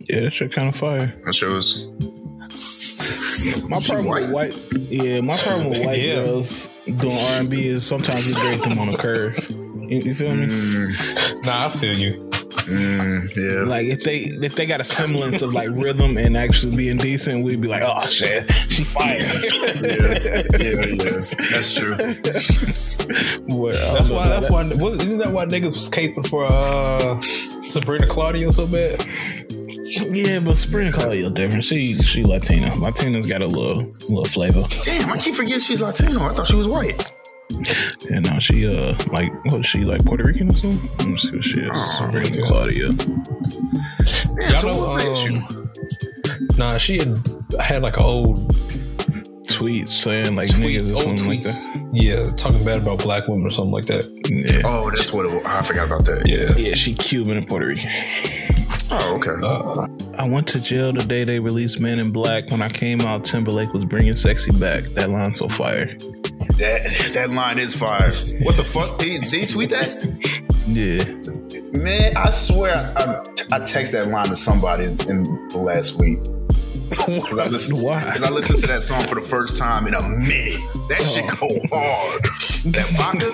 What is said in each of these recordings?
Yeah, that shit kind of fire. That shit was. My problem with white, yeah, my problem with white Yeah. girls doing R and B is sometimes we break them on a curve. You, you feel me? Mm, Nah, I feel you. mm, yeah. Like if they if they got a semblance of like rhythm and actually being decent, we'd be like, oh shit, she fired. yeah, yeah, yeah. That's true. Well, That's why. That's that- why. What, isn't that why niggas was caping for uh Sabrina Claudio so bad? Yeah, but Sabrina Claudio different. She she Latina. Latina's got a little little flavor. Damn, I keep forgetting she's Latino. I thought she was white. You now she uh like what is she like Puerto Rican or something? Let me see what she is. Oh, Sabrina yeah. Claudio. Damn, Y'all so know, what's um, issue? Nah, she had had like an old Tweets saying like tweet, niggas or old something like tweets. that. yeah, talking bad about black women or something like that. Yeah. Oh, that's what it was. I forgot about that. Yeah. Yeah, she Cuban and Puerto Rican. Oh, okay. Uh, I went to jail the day they released Men in Black. When I came out, Timberlake was bringing sexy back. That line so fire. That that line is fire. What the fuck? Did, did he tweet that? Yeah. Man, I swear I, I, I texted that line to somebody in, in the last week. Cause I listened, Why? Because I listened to that song for the first time in a minute. That shit go hard. That vodka.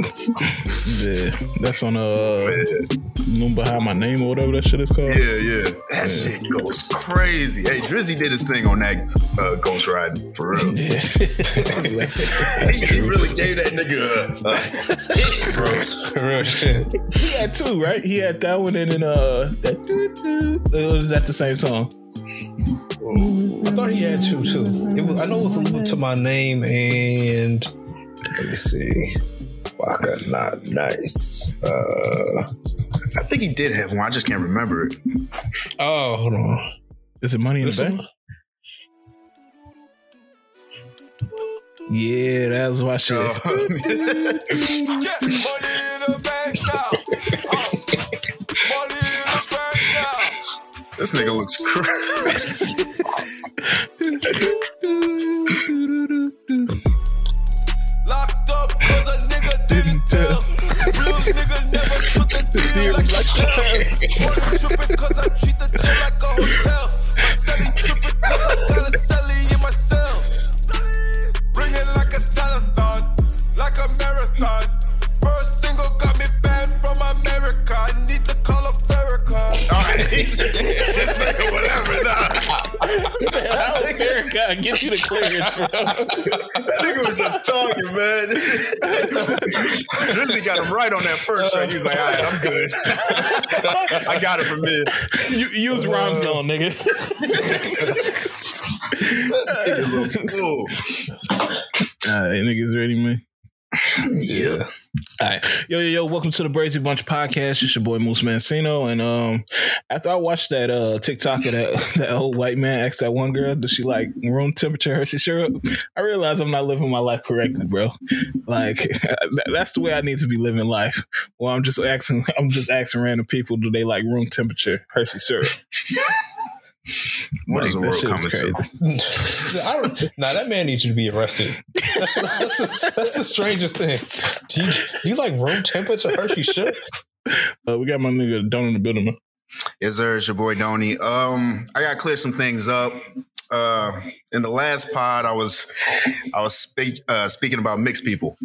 Yeah. That's on uh yeah, Room Behind My Name or whatever that shit is called. yeah, yeah. That shit goes crazy. Hey, Drizzy did his thing on that uh, Ghost Riding for real. Yeah. he really gave that nigga a, a hit, bro. real shit. he had two, right? He had that one and then uh that doo-doo. It was at the same song. I thought he had two too. It was. I know it was a little to my name and let me see. Waka not nice. Uh I think he did have one. I just can't remember it. oh, hold on. Is it Money in This the one? Bank? Yeah, that was my shit. Oh. this nigga looks crazy. Locked up cause a nigga didn't tell. Real nigga never took a deal like a tell. Money tripping cause I treat the jail like a hotel. Celly tripping cause I got a celly in my cell. Bring it like a telethon, like a marathon. First single got me banned from America. I need to call up Farrakhan. All right, he's just saying whatever. Nah, How America get you the clearance, bro? that nigga was just talking, man. Drizzy got him right on that first track. He was like, all right, I'm good. I got it from mid. You use rhyme zone, nigga. Nigga's a fool. Alright, niggas ready, man? Yeah. All right. Yo, yo, yo, welcome to the Brazy Bunch podcast. It's your boy Moose Mancino. And um after I watched that uh TikTok of that, that old white man asked that one girl, does she like room temperature Hershey syrup? I realized I'm not living my life correctly, bro. Like that's the way I need to be living life. Well, I'm just asking I'm just asking random people, do they like room temperature Hershey syrup? What is the Like, that world coming to? crazy. I don't, nah, that man needs to be arrested. That's, that's, the, that's the strangest thing. Do you, do you like room temperature Hershey shit? Uh, we got my nigga Don in the building, man. Yes, sir. It's your boy Donny. Um, I gotta clear some things up. Uh, in the last pod, I was I was speak, uh, speaking about mixed people.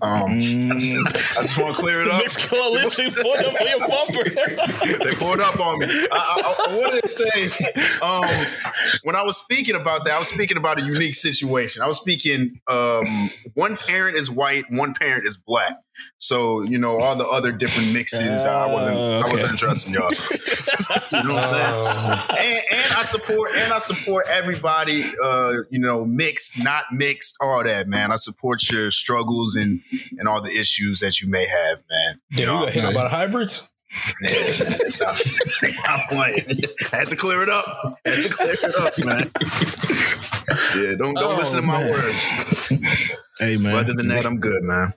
Um, I just, just want to clear it up. Mixed coalition for them for your bumper. they pulled up on me. I, I, I wanted to say, um, when I was speaking about that, I was speaking about a unique situation. I was speaking, um, one parent is white, one parent is black. So you know all the other different mixes. I wasn't. Ah, I wasn't addressing y'all. you know what I'm saying? and, and I support and I support everybody. Uh, you know, mixed, not mixed, all that, man. I support your struggles and and all the issues that you may have, man. Damn, you got hit about hybrids? So, I'm playing. I had to clear it up. I had to clear it up, man. Yeah, don't don't Oh, listen to my man. words. Hey man. Other than that, I'm good, man.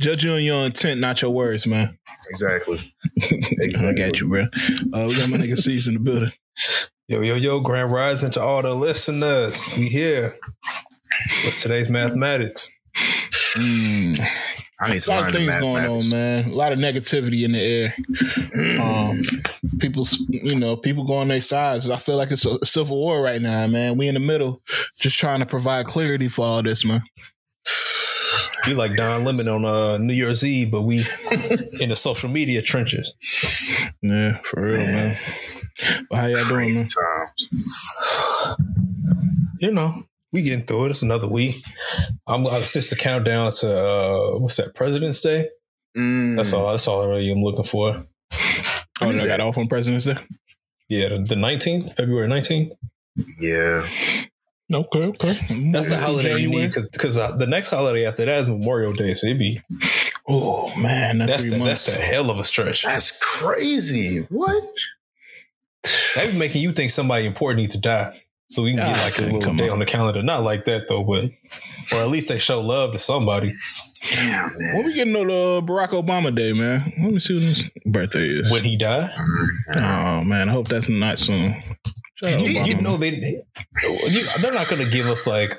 Judge you on your intent, not your words, man. Exactly. I got you, bro. Uh, we got my nigga C's in the building. Yo, yo, yo, Grand Rising to all the listeners. We here. What's today's mathematics? Mm. I need some a to lot of the things going on, man. A lot of negativity in the air. Um, people, you know, people going their sides. I feel like it's a civil war right now, man. We in the middle, just trying to provide clarity for all this, man. You like Don Lemon on uh, New Year's Eve, but we in the social media trenches. Yeah, for real, man. Well, how y'all doing, man? times. You know, we getting through it. It's another week. I'm uh, since the countdown to uh, what's that? President's Day. Mm. That's all. That's all I really am looking for. Oh, I got off on President's Day. Yeah, the- the nineteenth, February nineteenth. Yeah. Okay, okay. That's the holiday you need because because uh, the next holiday after that is Memorial Day. So it'd be Oh man, that's, that's three the, months. that's the hell of a stretch. That's crazy. What? That be making you think somebody important needs to die. So we can get Ah, like a little day on. on the calendar. Not like that though, but or at least they show love to somebody. Damn, When we getting on uh, Barack Obama Day, man? Let me see when his birthday is. When he died, Oh man, I hope that's not soon. Shout you, you know they you, they're not going to give us like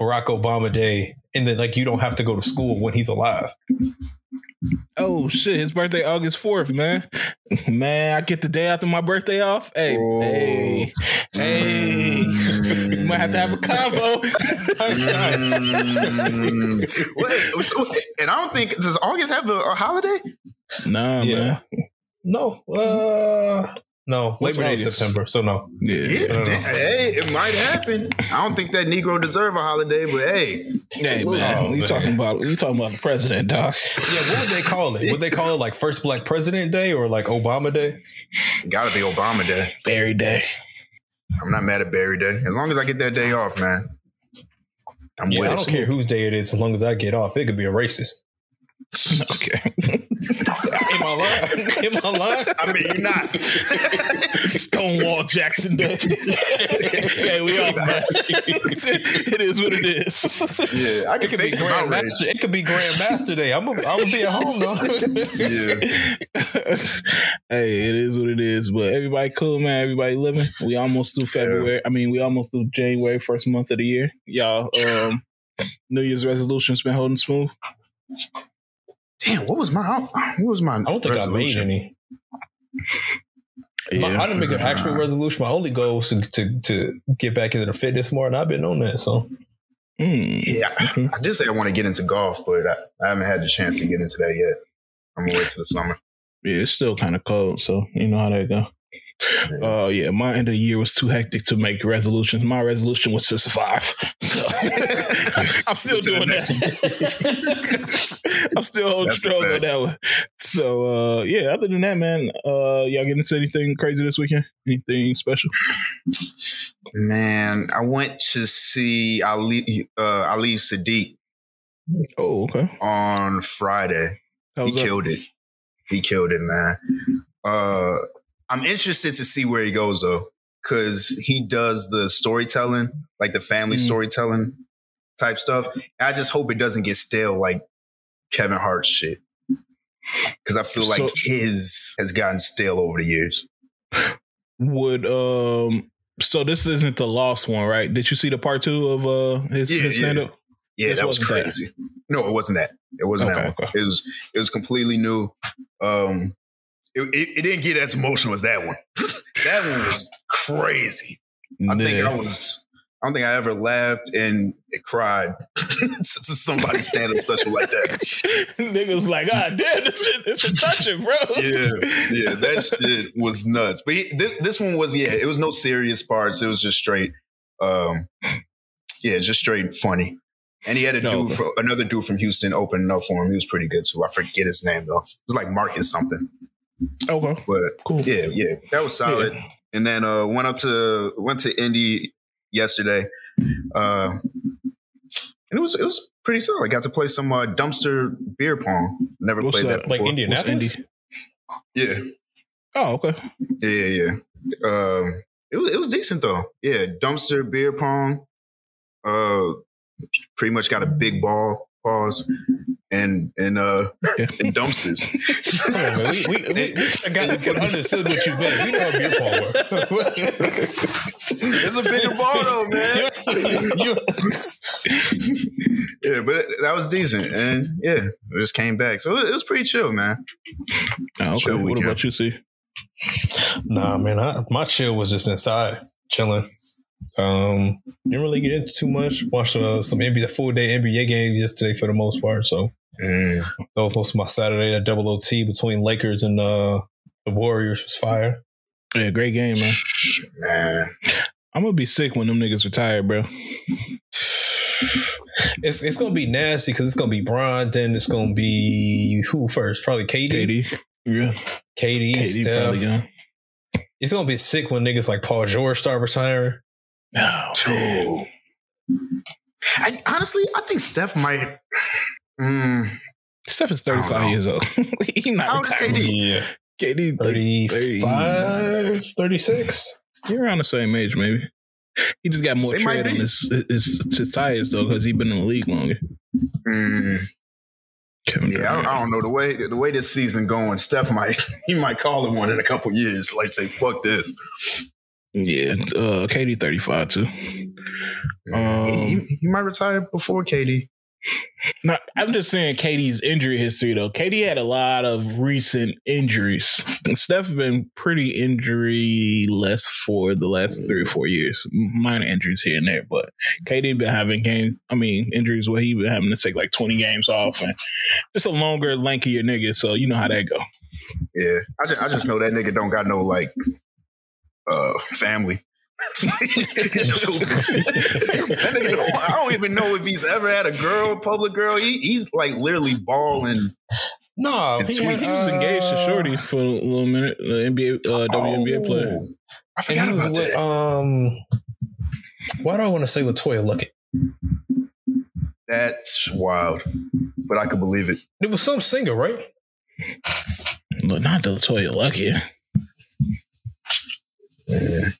Barack Obama Day, and then like you don't have to go to school when he's alive. Oh shit, his birthday August fourth, man. Man, I get the day after my birthday off. Hey, Oh. hey, hey. Mm. Might have to have a combo. Mm. Wait, and I don't think does August have a, a holiday? nah, Yeah. man. No, uh, no, What's Labor Day August? September. So no, Yeah. Yeah, don't know. da- hey, it might happen. I don't think that Negro deserve a holiday, but hey, Hey Oh, man, we man. talking about we talking about the president, doc? yeah. What would they call it? Would they call it like First Black President Day or like Obama Day? gotta be Obama Day. Barry Day. I'm not mad at Barry Day as long as I get that day off, man. I'm Yeah, with I don't care whose day it is, as long as I get off. It could be a racist. Okay. Am I lying? Am I lying? I mean, you're not. Stonewall Jackson Day. hey, we off, man. it is what it is. yeah, I It can could be face some Grand outrage. Master. It could be Grand Master Day. I'm gonna I'm be at home though. Yeah. hey, it is what it is. But everybody cool, man. Everybody living. We almost through February. I mean, we almost through January, first month of the year. Y'all, um, New Year's resolutions been holding smooth. Damn, what was my what was my I don't think I made any. My- I didn't make an actual resolution. My only goal was to, to to get back into the fitness more, and I've been on that. So Mm. Yeah, I did say I want to get into golf, but I, I haven't had the chance to get into that yet. I'm gonna wait till the summer. Yeah, it's still kind of cold, so you know how that go. Oh yeah, my end of the year was too hectic to make resolutions. My resolution was to survive. So I'm still doing that. I'm still holding strong on that one. So uh yeah, other than that, man, uh y'all getting into anything crazy this weekend? Anything special? Man, I went to see Ali uh, Ali Siddiq Oh, okay. on Friday. He killed it. He killed it, man. Uh, I'm interested to see where he goes though, because he does the storytelling, like the family Mhm. storytelling type stuff. I just hope it doesn't get stale like Kevin Hart's shit. Because I feel like So- his has gotten stale over the years. Would um so this isn't the lost one, right? Did you see the part two of uh his, Yeah, his yeah. stand up? Yeah, This that was wasn't that. crazy. No, it wasn't that. It wasn't Okay, that one. okay. It was it was completely new. Um, it, it, it didn't get as emotional as that one. that one was crazy. I think I was. I don't think I ever laughed and cried to somebody stand up special like that. Niggas like, ah, damn, this shit, this shit touching, bro. Yeah, yeah, that shit was nuts. But he, this, this one was, yeah, it was no serious parts. It was just straight, um, yeah, just straight funny. And he had a No, dude, for, another dude from Houston opening up for him. He was pretty good too. I forget his name though. It was like Marcus something. Okay, But cool. yeah, yeah, that was solid. Yeah. And then uh, went up to went to Indy yesterday, uh, and it was it was pretty solid. I Got to play some uh, dumpster beer pong. Never What's played that, that? like before. What's Indianapolis. Indy? yeah, Oh, okay. yeah, yeah. yeah. Um, it was it was decent though. Yeah, dumpster beer pong. Uh, pretty much got a big ball pause, and and uh Yeah. and dumpsters. Come on, man. We, we, we, we got to understood what you meant. We know what beer pong were. it's a bigger ball though, man. Yeah, but that was decent, and yeah, it just came back, so it, it was pretty chill, man. Oh, okay. Sure, we what can. about you, see? Nah, man, I, my chill was just inside chilling. Um, didn't really get into too much. Watched uh, some NBA, the full day NBA game yesterday for the most part. So Mm. that was most of my Saturday. That double OT between Lakers and uh the Warriors was fire. Yeah, great game, man. Man, I'm gonna be sick when them niggas retire, bro. It's it's gonna be nasty because it's gonna be Bron. Then it's gonna be who first? Probably KD, KD. Yeah. KD, KD Steph. probably gone. It's gonna be sick when niggas like Paul George start retiring. Oh, man. I, honestly, I think Steph might. Mm, Steph is 35 years old. he not How old is. KD? Yeah, KD, like, 35, 36. You're around the same age, maybe. He just got more They tread on be. his, his his tires though, because he's been in the league longer. mm, Kevin yeah, I don't, I don't know the way the way this season going. Steph might he might call it one in a couple years. Like say, fuck this. Yeah, uh, KD 35 too. Um, he, he, he might retire before KD. No, I'm just saying KD's injury history though. KD had a lot of recent injuries. Steph been pretty injury less for the last three or four years. Minor injuries here and there, but Katie been having games. I mean, injuries where he been having to take like 20 games off and just a longer, lankier nigga. So you know how that go. Yeah, I just I just know that nigga don't got no like uh family. It's stupid. that nigga I don't even know if he's ever had a girl, public girl. He, he's like literally balling. No, It's he sweet. He was engaged to Shorty for a little minute. The NBA, uh, WNBA player. Oh, I And forgot he was about with, that. um, why do I want to say LeToya Luckett? That's wild, but I could believe it. It was some singer, right? But not Latoya Lucky.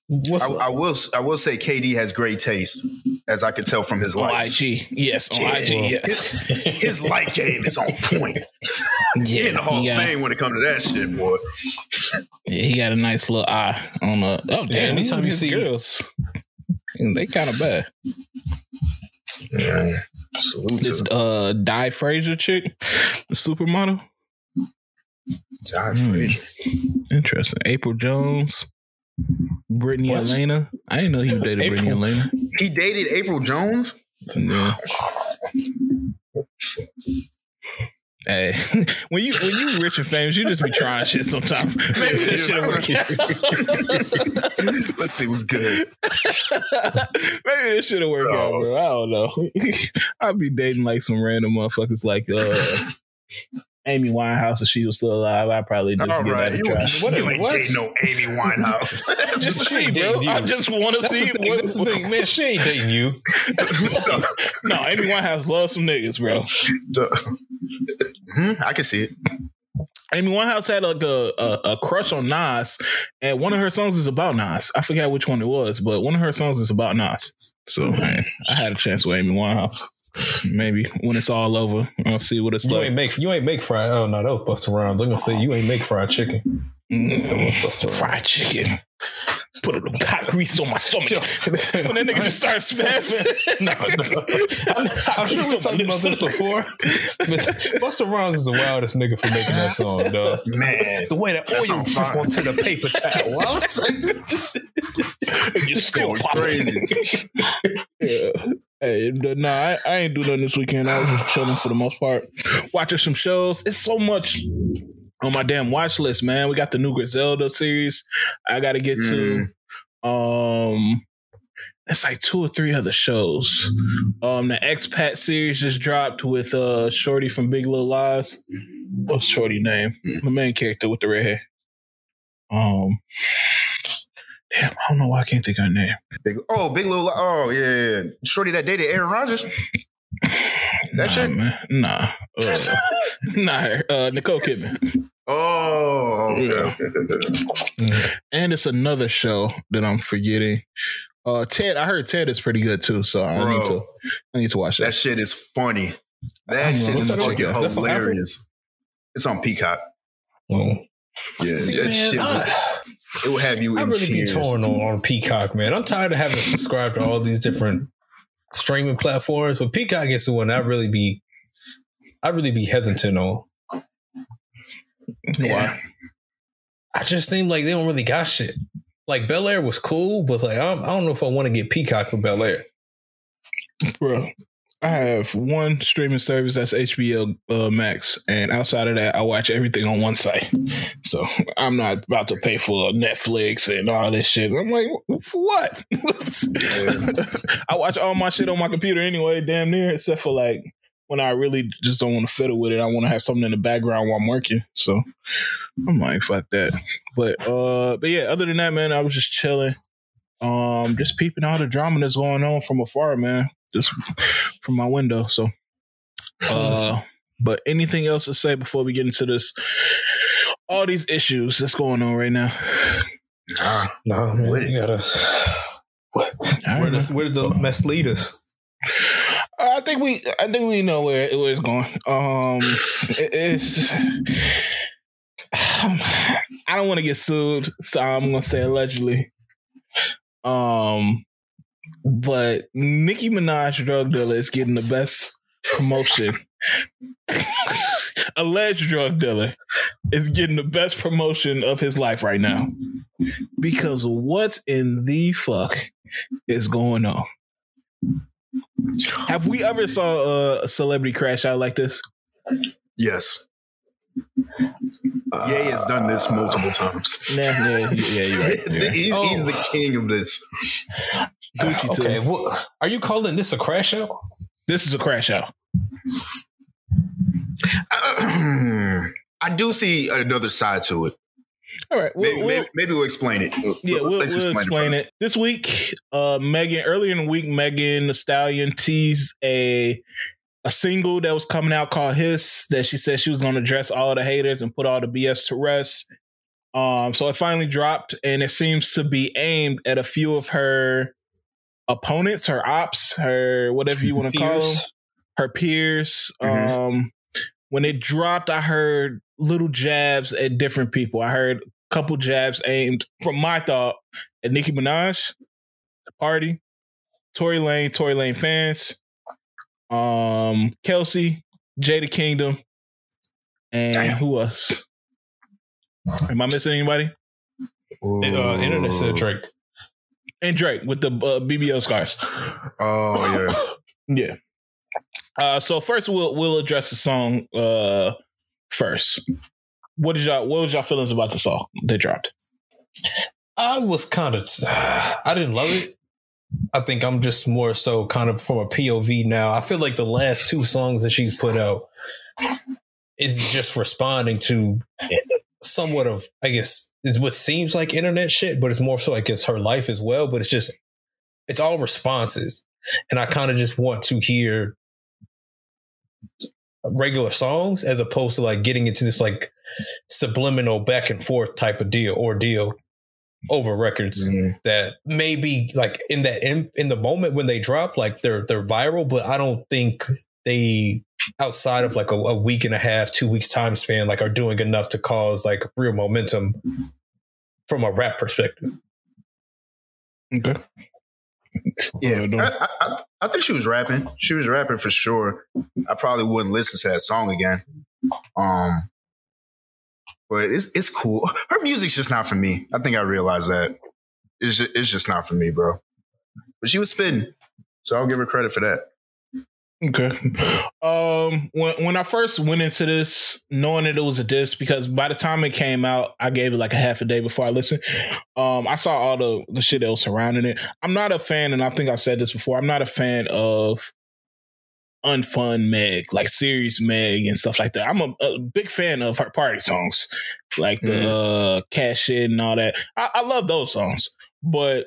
What's I, I will I will say KD has great taste, as I could tell from his On lights. IG. Yes, on Yeah. IG, yes. His light game is on point. Yeah, in the Hall of Fame when it comes to that shit, boy. yeah, he got a nice little eye on the. Oh, damn! anytime you see- girls, And they kind of bad. Yeah. Salute This to uh, Di Frazier chick, the supermodel. Ty Hmm. Frazier. Interesting. April Jones, Brittany What? Elena. I didn't know he dated Brittany. Elena. He dated April Jones. Yeah. Hey, when you when you rich and famous, you just be trying shit sometimes. Maybe this shit'll work. Let's see what's good. Maybe this shit'll work out, bro. I don't know. I'd be dating like some random motherfuckers like uh Amy Winehouse if she was still alive. I'd probably just All give right, that a you, try. What- you ain't what? dating no Amy Winehouse. That's Just to see, ain't bro. dating I just want to see. the, thing, what- that's the thing, man. She ain't dating you. no, Amy Winehouse loves some niggas, bro. Hmm, I can see it. Amy Winehouse had like a, a a crush on Nas, and one of her songs is about Nas. I forget which one it was, but one of her songs is about Nas. So man, I had a chance with Amy Winehouse. Maybe when it's all over, I'll see what it's You like. ain't make you ain't make fried. Oh no, that was Busta Rhymes. I'm gonna say you ain't make fried chicken. Mm, fried chicken. Put a little hot grease on my stomach. when that nigga just starts spazzing. No, no. I'm, I'm sure we talked about this before. But Busta Rhymes is the wildest nigga for making that song, dog. Man, The way that oil on drip onto the paper towel. I was like, this- this- you still going popping. crazy. Yeah. Hey, but nah, I, I ain't do nothing this weekend. I was just chilling for the most part, watching some shows. It's so much on my damn watch list, man. We got the new Griselda series. I got to get to. Um, it's like two or three other shows. Um, the expat series just dropped with uh Shorty from Big Little Lies. What's Shorty name? The main character with the red hair. Um, damn, I don't know why I can't think of her name. Big, oh, Big Little. Oh, yeah, yeah, yeah. Shorty that dated Aaron Rodgers. That nah, shit? man. Nah. Uh, nah, uh, Nicole Kidman. Oh, okay. And it's another show that I'm forgetting. Uh, Ted, I heard Ted is pretty good too, so I need to I need to watch that that. shit is funny. That shit gonna is fucking out. On hilarious. It's on Peacock. Oh. Yeah, See, that man, shit. I, it will have you I in really be torn on, on Peacock, man. I'm tired of having to subscribe to all these different streaming platforms, but Peacock is the one I really be, I really be hesitant on. Yeah. I just seem like they don't really got shit. Like Bel Air was cool, but like I'm, I don't know if I want to get Peacock for Bel Air. bro. I have one streaming service that's HBO uh, Max, and outside of that, I watch everything on one site. So I'm not about to pay for Netflix and all this shit. I'm like, for what? I watch all my shit on my computer anyway, damn near, except for like when I really just don't want to fiddle with it. I want to have something in the background while I'm working. So I'm like, fuck that. But uh, but yeah, other than that, man, I was just chilling. Um, just peeping all the drama that's going on from afar, man. Just from my window. So uh but anything else to say before we get into this all these issues that's going on right now? Nah. No, man, you gotta. All Where does where did the mess lead us? I think we I think we know where, where it's going. Um it- it's I don't want to get sued, so I'm gonna say allegedly. Um but Nicki Minaj drug dealer is getting the best promotion. Alleged drug dealer is getting the best promotion of his life right now. Because what's in the fuck is going on? Have we ever saw a celebrity crash out like this? Yes. Ye has done this multiple times. Nah, yeah, yeah, right. Right. he's, Oh. he's the king of this. Gucci too. Okay, what are you calling this a crash out? This is a crash out. I do see another side to it. All right, we'll, Maybe, we'll- maybe, maybe we'll explain it. yeah, we'll, Let's we'll explain first. it. This week, uh, Megan earlier in the week, Megan Thee Stallion teased a a single that was coming out called "Hiss" that she said she was going to address all the haters and put all the BS to rest. Um, so it finally dropped, and it seems to be aimed at a few of her opponents, her ops, her whatever you want to call them, her peers. Mhm. Um, when it dropped, I heard little jabs at different people. I heard a couple jabs aimed from my thought at Nicki Minaj, the party, Tory Lanez, Tory Lanez fans, um, Kelsey, Jada Kingdom, and Damn. who else? Am I missing anybody? Uh, internet said Drake. And Drake with the uh, BBL scars. Oh Yeah. Yeah. Uh, so first we'll we'll address the song uh first. What did y'all what was y'all feelings about the song they dropped? I was kind of, I didn't love it. I think I'm just more so kind of from a POV now. I feel like the last two songs that she's put out is just responding to somewhat of, I guess, is what seems like internet shit, but it's more so, I guess, her life as well. But it's just, it's all responses. And I kind of just want to hear regular songs as opposed to like getting into this like subliminal back and forth type of deal ordeal over records yeah. that maybe like in that in, in the moment when they drop like they're they're viral but i don't think they outside of like a, a week and a half two weeks time span like are doing enough to cause like real momentum from a rap perspective Okay. Yeah, I, I, I, I think she was rapping. She was rapping for sure. I probably wouldn't listen to that song again. Um, but it's it's cool. Her music's just not for me. I think I realized that. It's just, it's just not for me, bro. But she was spitting, so I'll give her credit for that. Okay. Um when when I first went into this knowing that it was a disc because by the time it came out, I gave it like a half a day before I listened. Um I saw all the the shit that was surrounding it. I'm not a fan, and I think I've said this before, I'm not a fan of unfun Meg, like serious Meg and stuff like that. I'm a, a big fan of her party songs, like the uh cash shit and all that. I, I love those songs, but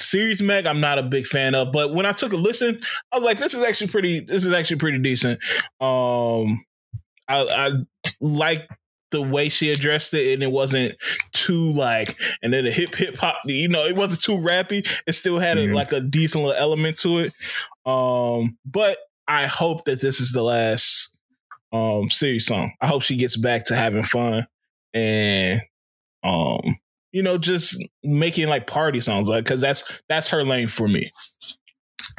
serious Meg, I'm not a big fan of. But when I took a listen, I was like, this is actually pretty. This is actually pretty decent. Um, I, I like the way she addressed it, and it wasn't too like, and then the hip hip hop. You know, it wasn't too rappy. It still had a, Mhm. like a decent little element to it. Um, but I hope that this is the last um series song. I hope she gets back to having fun and um you know just making like party songs like because that's that's her lane for me.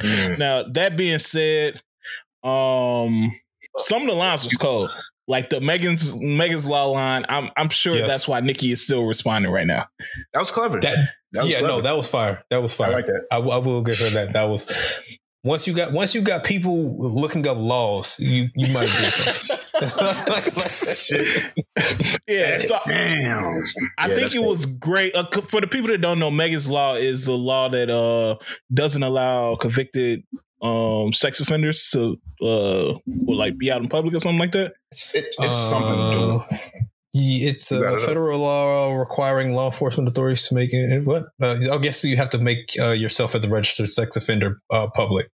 Mm. Now that being said, um some of the lines was cold. Like the Megan's Megan's Law line, I'm I'm sure Yes. that's why Nicki is still responding right now. That was clever. That, That was yeah, no, that was fire. That was fire. I fire. like that. I, I will give her that. That was once you got once you got people looking up laws, you you might do something. like, like shit. Yeah, so Damn. I Yeah, think that's it was great. Uh, for the people that don't know, Megan's Law is a law that uh doesn't allow convicted um sex offenders to uh well, like be out in public or something like that. It's, it, it's something to do. Uh, yeah, It's a it up. federal law requiring law enforcement authorities to make it. What? Uh, I guess you have to make uh, yourself at the registered sex offender uh, public.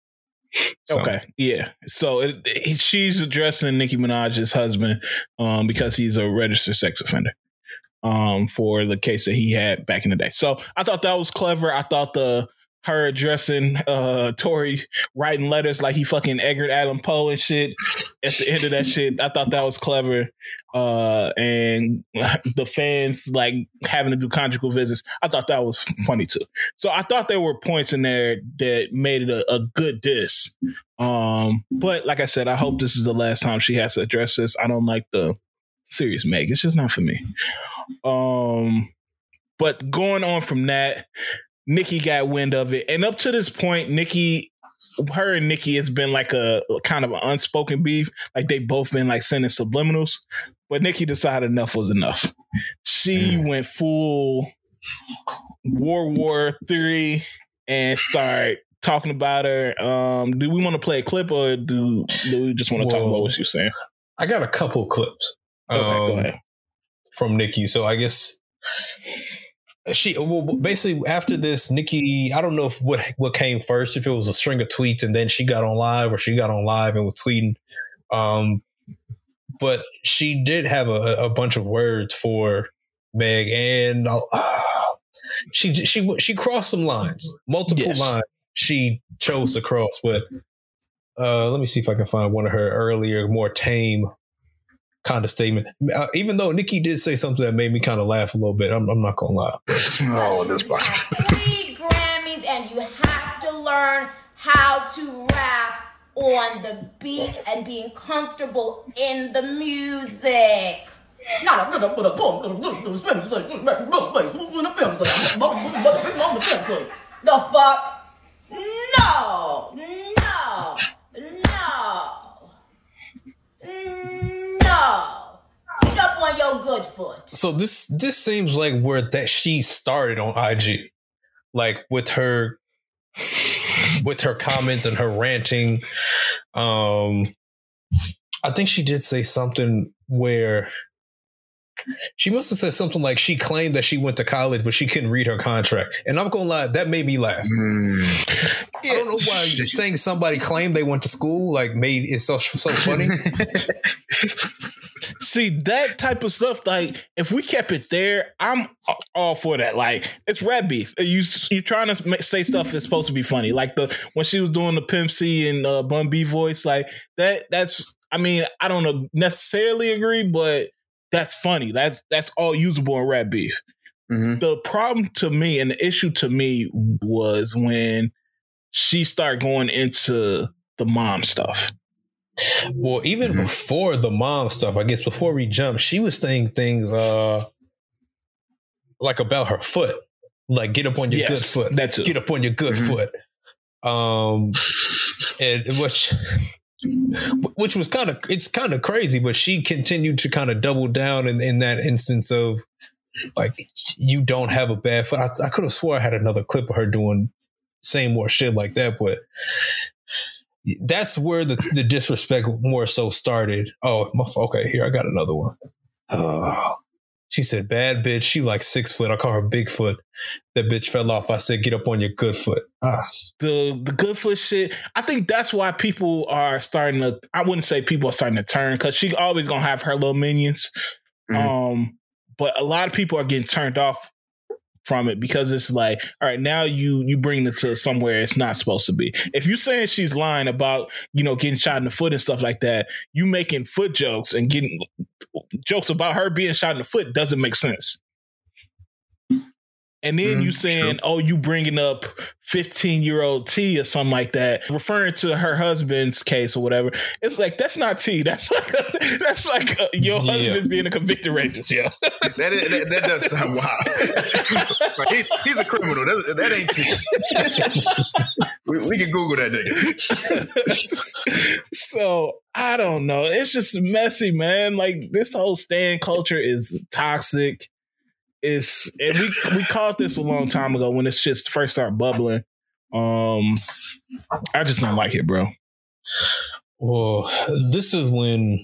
So, Okay, yeah. So it, it- she's addressing Nicki Minaj's husband um because he's a registered sex offender um for the case that he had back in the day. So I thought that was clever. I thought the her addressing uh Tory writing letters like he fucking Edgar Allan Poe and shit at the end of that shit. I thought that was clever. Uh and the fans like having to do conjugal visits. I thought that was funny too. So I thought there were points in there that made it a, a good diss. Um, but like I said, I hope this is the last time she has to address this. I don't like the serious Meg. It's just not for me. Um, but going on from that, Nicki got wind of it, and up to this point, Nicki, her and Nicki has been like a, kind of an unspoken beef. Like they both been like sending subliminals, but Nicki decided enough was enough. She went full World War Three and start talking about her. Um, do we want to play a clip or do do we just want to talk about what you're saying? I got a couple clips Okay, go um, ahead. from Nicki. So I guess she well basically after this, Nicki. I don't know if what what came first, if it was a string of tweets and then she got on live, or she got on live and was tweeting. Um, but she did have a, a bunch of words for Meg, and uh, she she she crossed some lines, multiple Yes. lines. She chose to cross, but uh, let me see if I can find one of her earlier, more tame kind of statement. Uh, even though Nicki did say something that made me kind of laugh a little bit, I'm, I'm not gonna lie. Oh, this part. three Grammys and you have to learn how to rap on the beat and being comfortable in the music. Not a little bit of the fuck? No, no, no, Get up on your good foot. So this this seems like where that she started on IG, like with her with her comments and her ranting. Um, I think she did say something where she must have said something like she claimed that she went to college, but she couldn't read her contract. And I'm gonna lie, that made me laugh. Mm. I don't know why saying somebody claimed they went to school like made it so so funny. See that type of stuff. Like if we kept it there, I'm all for that. Like it's red beef. You you trying to ma- say stuff that's supposed to be funny. Like the when she was doing the Pimp C and uh, Bun B voice. Like that. That's. I mean, I don't know necessarily agree, but that's funny. That's that's all usable in rap beef. Mhm. The problem to me and the issue to me was when she started going into the mom stuff. Well, even Mhm. before the mom stuff, I guess before we jump, she was saying things uh like about her foot. Like get up on your Yes, good foot. that too. Get up on your good Mhm. foot. Um and which which was kind of it's kind of crazy, but she continued to kind of double down in, in that instance of like you don't have a bad foot. I, I could have swore I had another clip of her doing same more shit like that, but that's where the, the disrespect more so started. Oh, okay, here I got another one. Oh, she said, "Bad bitch." She like six foot. I call her Bigfoot. That bitch fell off. I said, "Get up on your good foot." Ah, the the good foot shit. I think that's why people are starting to. I wouldn't say people are starting to turn because she always gonna have her little minions. Mhm. Um, but a lot of people are getting turned off from it because it's like, all right, now you you bring this to somewhere it's not supposed to be. If you're saying she's lying about you know getting shot in the foot and stuff like that, you making foot jokes and getting jokes about her being shot in the foot doesn't make sense. And then Mm, you saying, "Oh, you bringing up fifteen year old T or something like that," referring to her husband's case or whatever. It's like that's not T. That's like that's like uh, your Yeah. husband being a convicted rapist. Yeah, That, is, that, that does sound wild. like he's, he's a criminal. That, that ain't T. we, we can Google that nigga. so I don't know. It's just messy, man. Like this whole stand culture is toxic. It's and we we caught this a long time ago when this shit first started bubbling. Um, I just don't like it, bro. Well, this is when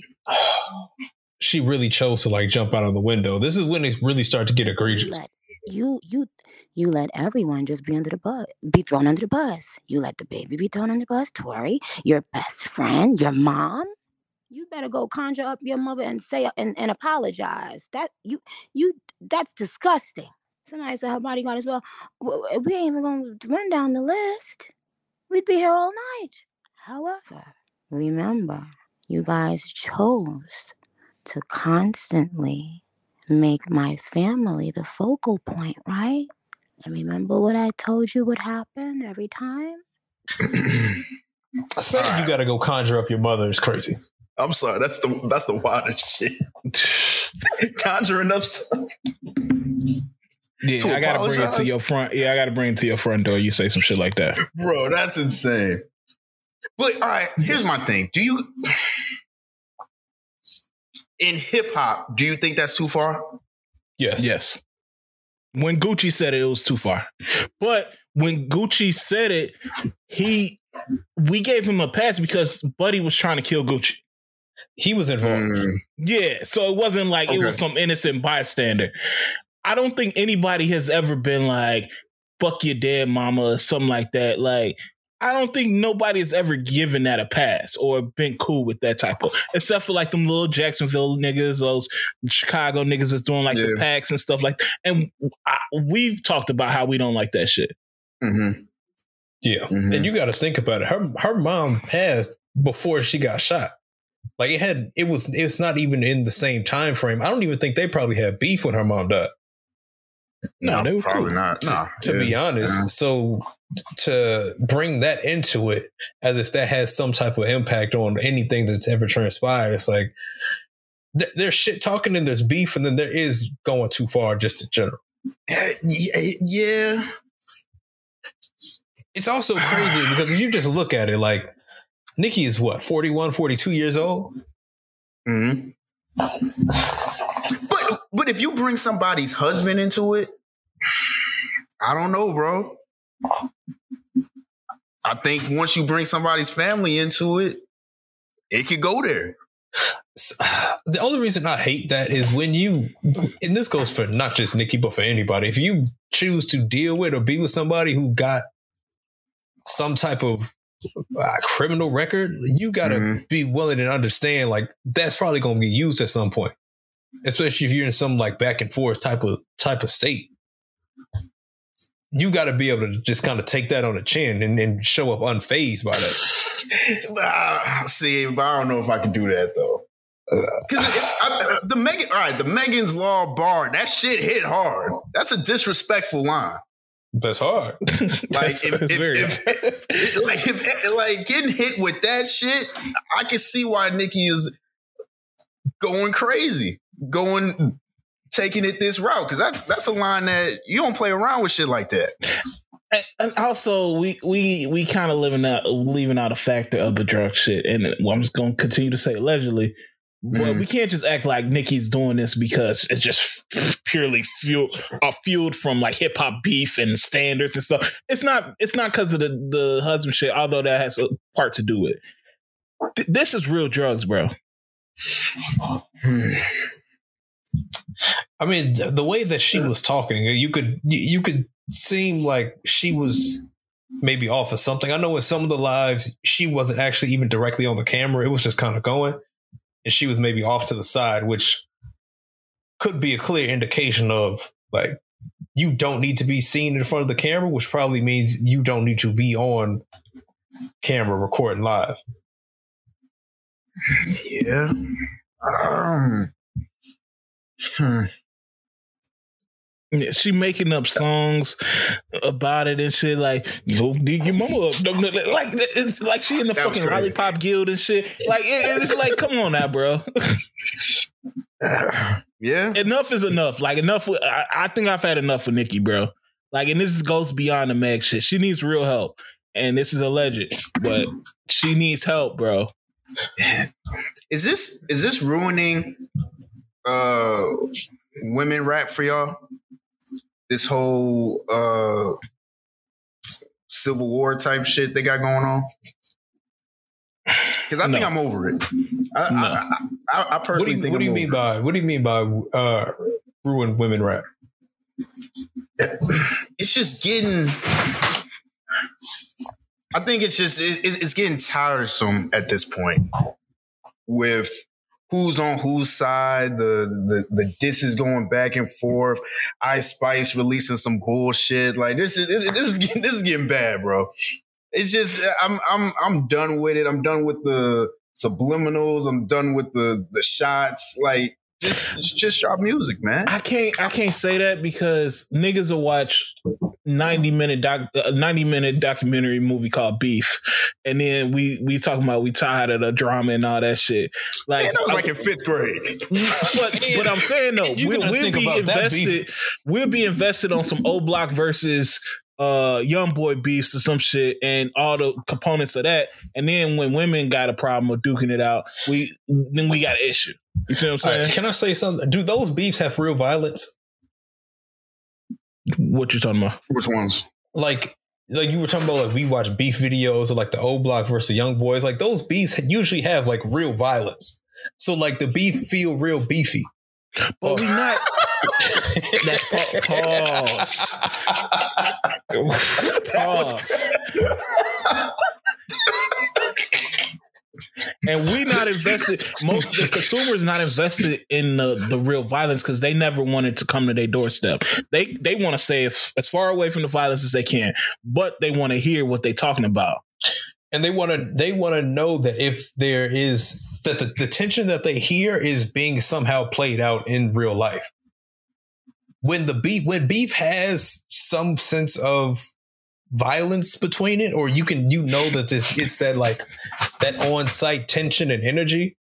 she really chose to like jump out of the window. This is when it really started to get you egregious. let you you you let everyone just be under the bus be thrown under the bus you let the baby be thrown under the bus tori your best friend your mom you better go conjure up your mother and say and, and apologize that you you that's disgusting somebody said her bodyguard as well "W- w- we ain't even gonna run down the list we'd be here all night however remember you guys chose to constantly make my family the focal point, right? And remember what I told you would happen every time? Saying you got to go conjure up your mother is crazy. I'm sorry. That's the that's the wildest shit. Conjuring up. Some, Yeah, To I gotta bring it to your front. Yeah, I gotta bring it to your front door. You say some shit like that. bro, that's insane. But all right, here's my thing. Do you in hip hop? Do you think that's too far? Yes. Yes. When Gucci said it, it was too far. But when Gucci said it, he we gave him a pass because Buddy was trying to kill Gucci. He was involved. Mm, Yeah, so it wasn't like it was some innocent bystander. I don't think anybody has ever been like "fuck your dead mama" or something like that. Like, I don't think nobody has ever given that a pass or been cool with that type of, except for like them little Jacksonville niggas, those Chicago niggas that's doing like the packs and stuff like. And I, we've talked about how we don't like that shit. mhm, Yeah. mhm. And you got to think about it. Her her mom passed before she got shot. Like it had it was it's not even in the same time frame. I don't even think they probably had beef when her mom died. No, no, they were probably cool. not. No, To be honest, Yeah. so to bring that into it as if that has some type of impact on anything that's ever transpired, it's like th- there's shit talking and there's beef, and then there is going too far just in general. Eh, yeah, yeah. It's also crazy because if you just look at it, like Nicki is what 41, 42 years old. Mhm. But but if you bring somebody's husband into it, I don't know, bro. I think once you bring somebody's family into it, it could go there. s- the only reason I hate that is when you, and this goes for not just Nicki, but for anybody. If you choose to deal with or be with somebody who got some type of criminal record, you got to Mhm. be willing to understand like that's probably going to get used at some point, especially if you're in some like back and forth type of type of state. You got to be able to just kind of take that on the chin and, and show up unfazed by that. Ah, See, but I don't know if I can do that though. Because the Megan, all right, the Megan's Law bar, that shit hit hard. That's a disrespectful line. That's hard. Like That's- if, that's if, very- if- like if like getting hit with that shit, I can see why Nicki is going crazy, going taking it this route because that's that's a line that you don't play around with shit like that. And- and also we we we kind of living out leaving out a factor of the drug shit and i'm just going to continue to say allegedly but we can't just act like Nicki's doing this because it's just purely fueled uh, fueled from like hip hop beef and standards and stuff. It's not. It's not because of the the husband shit, although that has a part to do with. it. Th- This is real drugs, bro. I mean, the, the way that she was talking, you could you could seem like she was maybe off of something. I know in some of the lives, she wasn't actually even directly on the camera; it was just kind of going, and she was maybe off to the side, which could be a clear indication of like you don't need to be seen in front of the camera, which probably means you don't need to be on camera recording live. Yeah. Um, hmm. Yeah, she making up songs about it and shit. Like, go dig your mama up. Like, it's like she in the fucking crazy. lollipop guild and shit. Like, it, it's like, come on now, bro. Yeah. enough is enough. Like, enough. with- I, I think I've had enough for Nicki, bro. Like, and this goes beyond the Meg shit. She needs real help, and this is alleged, but she needs help, bro. Is this is this ruining uh women rap for y'all? This whole uh civil war type shit they got going on? Because I think I'm over it. I, No. I, I, I, I What do personally you, think what do you mean by what do you mean by uh, ruined women rap? it's just getting. I think it's just it- it's getting tiresome at this point with who's on whose side. The the the disses going back and forth. Ice Spice releasing some bullshit. Like this is this is getting, this is getting bad, bro. It's just I'm I'm I'm done with it. I'm done with the subliminals. I'm done with the the shots. Like just it's just sharp music, man. I can't I can't say that because niggas will watch 90 minute doc a 90 minute documentary movie called Beef. And then we we talking about we tired of the drama and all that shit. Like Man, that was like in fifth grade. but, but I'm saying though, we'll, we'll be about that beef. invested. We'll be invested on some old block versus uh young boy beefs or some shit and all the components of that. And then when women got a problem with duking it out, we then we got an issue. You see what I'm saying? right, can I say something? Do those beefs have real violence? What you talking about? Which ones? Like, like you were talking about, like we watch beef videos or like the old block versus young boys. Like those beefs usually have like real violence. So like the beef feel real beefy. But we not that's pa- pause. pause. And we not invested. Most the consumers not invested in the, the real violence because they never wanted to come to their doorstep. They they want to stay as, as far away from the violence as they can, but they want to hear what they're talking about. and they want to they want to know that if there is that the, the tension that they hear is being somehow played out in real life when the beef when beef has some sense of violence between it or you can you know that it's, it's that like that on-site tension and energy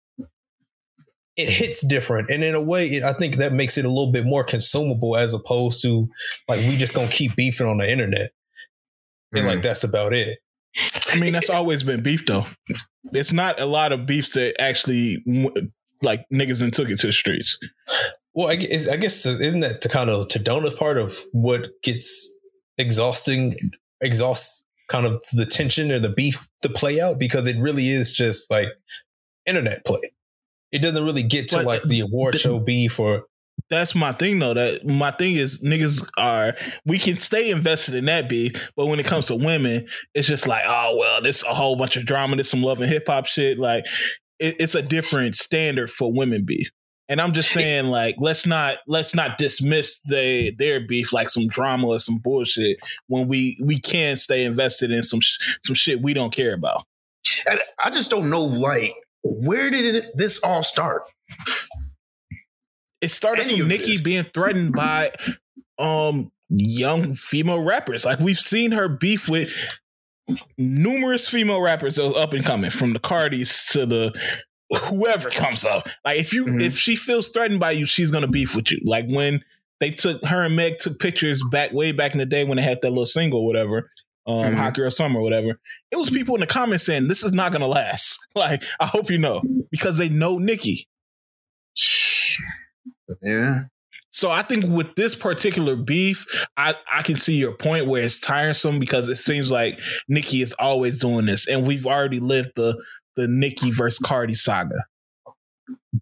it hits different and in a way it, i think that makes it a little bit more consumable as opposed to like we just gonna keep beefing on the internet and like mm-hmm. that's about it I mean, that's always been beef though. It's not a lot of beefs that actually like niggas and took it to the streets. Well, I guess, I guess isn't that the kind of to Dona's part of what gets exhausting, exhausts kind of the tension or the beef to play out because it really is just like internet play. It doesn't really get to But like the award the- show beef or That's my thing though. That my thing is niggas are we can stay invested in that beef, but when it comes to women, it's just like, oh well, this a whole bunch of drama, this some love and hip hop shit. Like it, it's a different standard for women beef. And I'm just saying, like, let's not let's not dismiss they their beef like some drama or some bullshit when we we can stay invested in some sh- some shit we don't care about. And I just don't know, like, where did it, this all start? It started Any from of Nicki this. being threatened by um young female rappers. Like we've seen her beef with numerous female rappers that was up and coming, from the Cardis to the whoever comes up. Like if you Mhm. if she feels threatened by you, she's gonna beef with you. Like when they took her and Meg took pictures back way back in the day when they had that little single, whatever. Um, Mhm. Hot Girl Summer, whatever. It was people in the comments saying this is not gonna last. Like, I hope you know because they know Nicki. Yeah. So I think with this particular beef, I, I can see your point where it's tiresome because it seems like Nicki is always doing this, and we've already lived the the Nicki versus Cardi saga.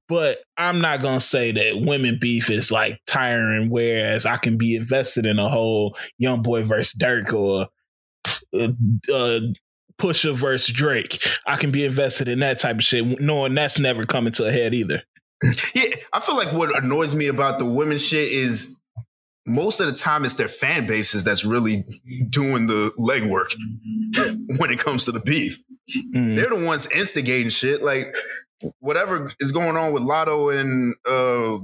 But I'm not gonna say that women beef is like tiring, whereas I can be invested in a whole Young Boy versus Durk or uh, uh, Pusha versus Drake. I can be invested in that type of shit, knowing that's never coming to a head either. Yeah. I feel like what annoys me about the women shit is most of the time it's their fan bases that's really doing the legwork when it comes to the beef. Mm. They're the ones instigating shit. Like whatever is going on with Latto and uh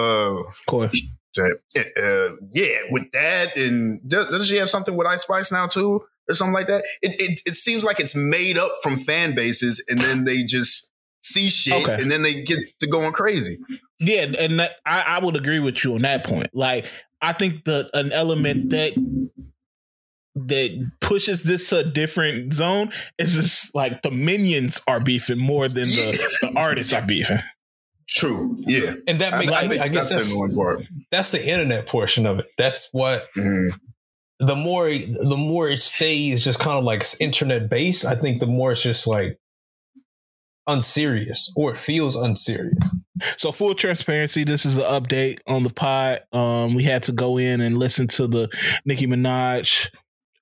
uh Of course. uh, yeah, with that, and does, doesn't she have something with Ice Spice now too, or something like that? It, it it seems like it's made up from fan bases, and then they just see shit, Okay. and then they get to going crazy. Yeah, and that, I, I would agree with you on that point. Like, I think the an element that that pushes this to a different zone is this like the minions are beefing more than the, the artists are beefing. True, yeah, And that makes, I, I, think think, I guess that's, that's, the annoying part. that's the internet portion of it. That's what Mhm. the more the more it stays just kind of like internet based, I think the more it's just like unserious or it feels unserious. So full transparency, this is an update on the pod. Um, we had to go in and listen to the Nicki Minaj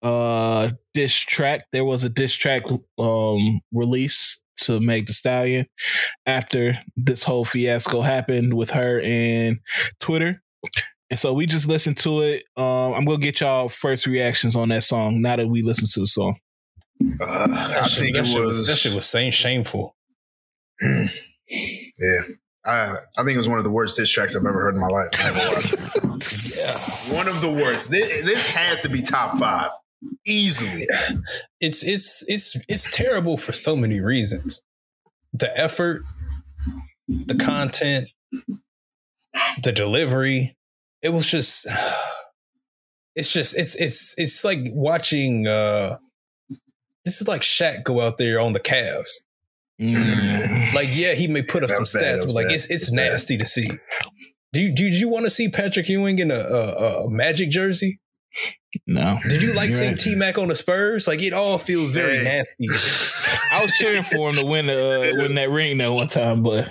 uh diss track. There was a diss track um release to Meg Thee Stallion after this whole fiasco happened with her and Twitter. And so we just listened to it. Um, I'm gonna get y'all first reactions on that song now that we listen to the song. Uh, I That shit- think that it shit was, that shit was same shameful. yeah. I, I think it was one of the worst diss tracks I've ever heard in my life. Yeah. one of the worst. This, this has to be top five easily. it's it's it's it's terrible for so many reasons. The effort, the content, the delivery. It was just it's just it's it's it's like watching uh this is like Shaq go out there on the Cavs. Mm. Like, yeah, he may put up some bad, stats, but like bad. it's it's It was bad. nasty to see. Do you, do you, do you want to see Patrick Ewing in a, a, a Magic jersey? No. Did you like You're seeing right. T Mac on the Spurs? Like it all feels very Hey. nasty. I was cheering for him to win uh, win that ring that one time, but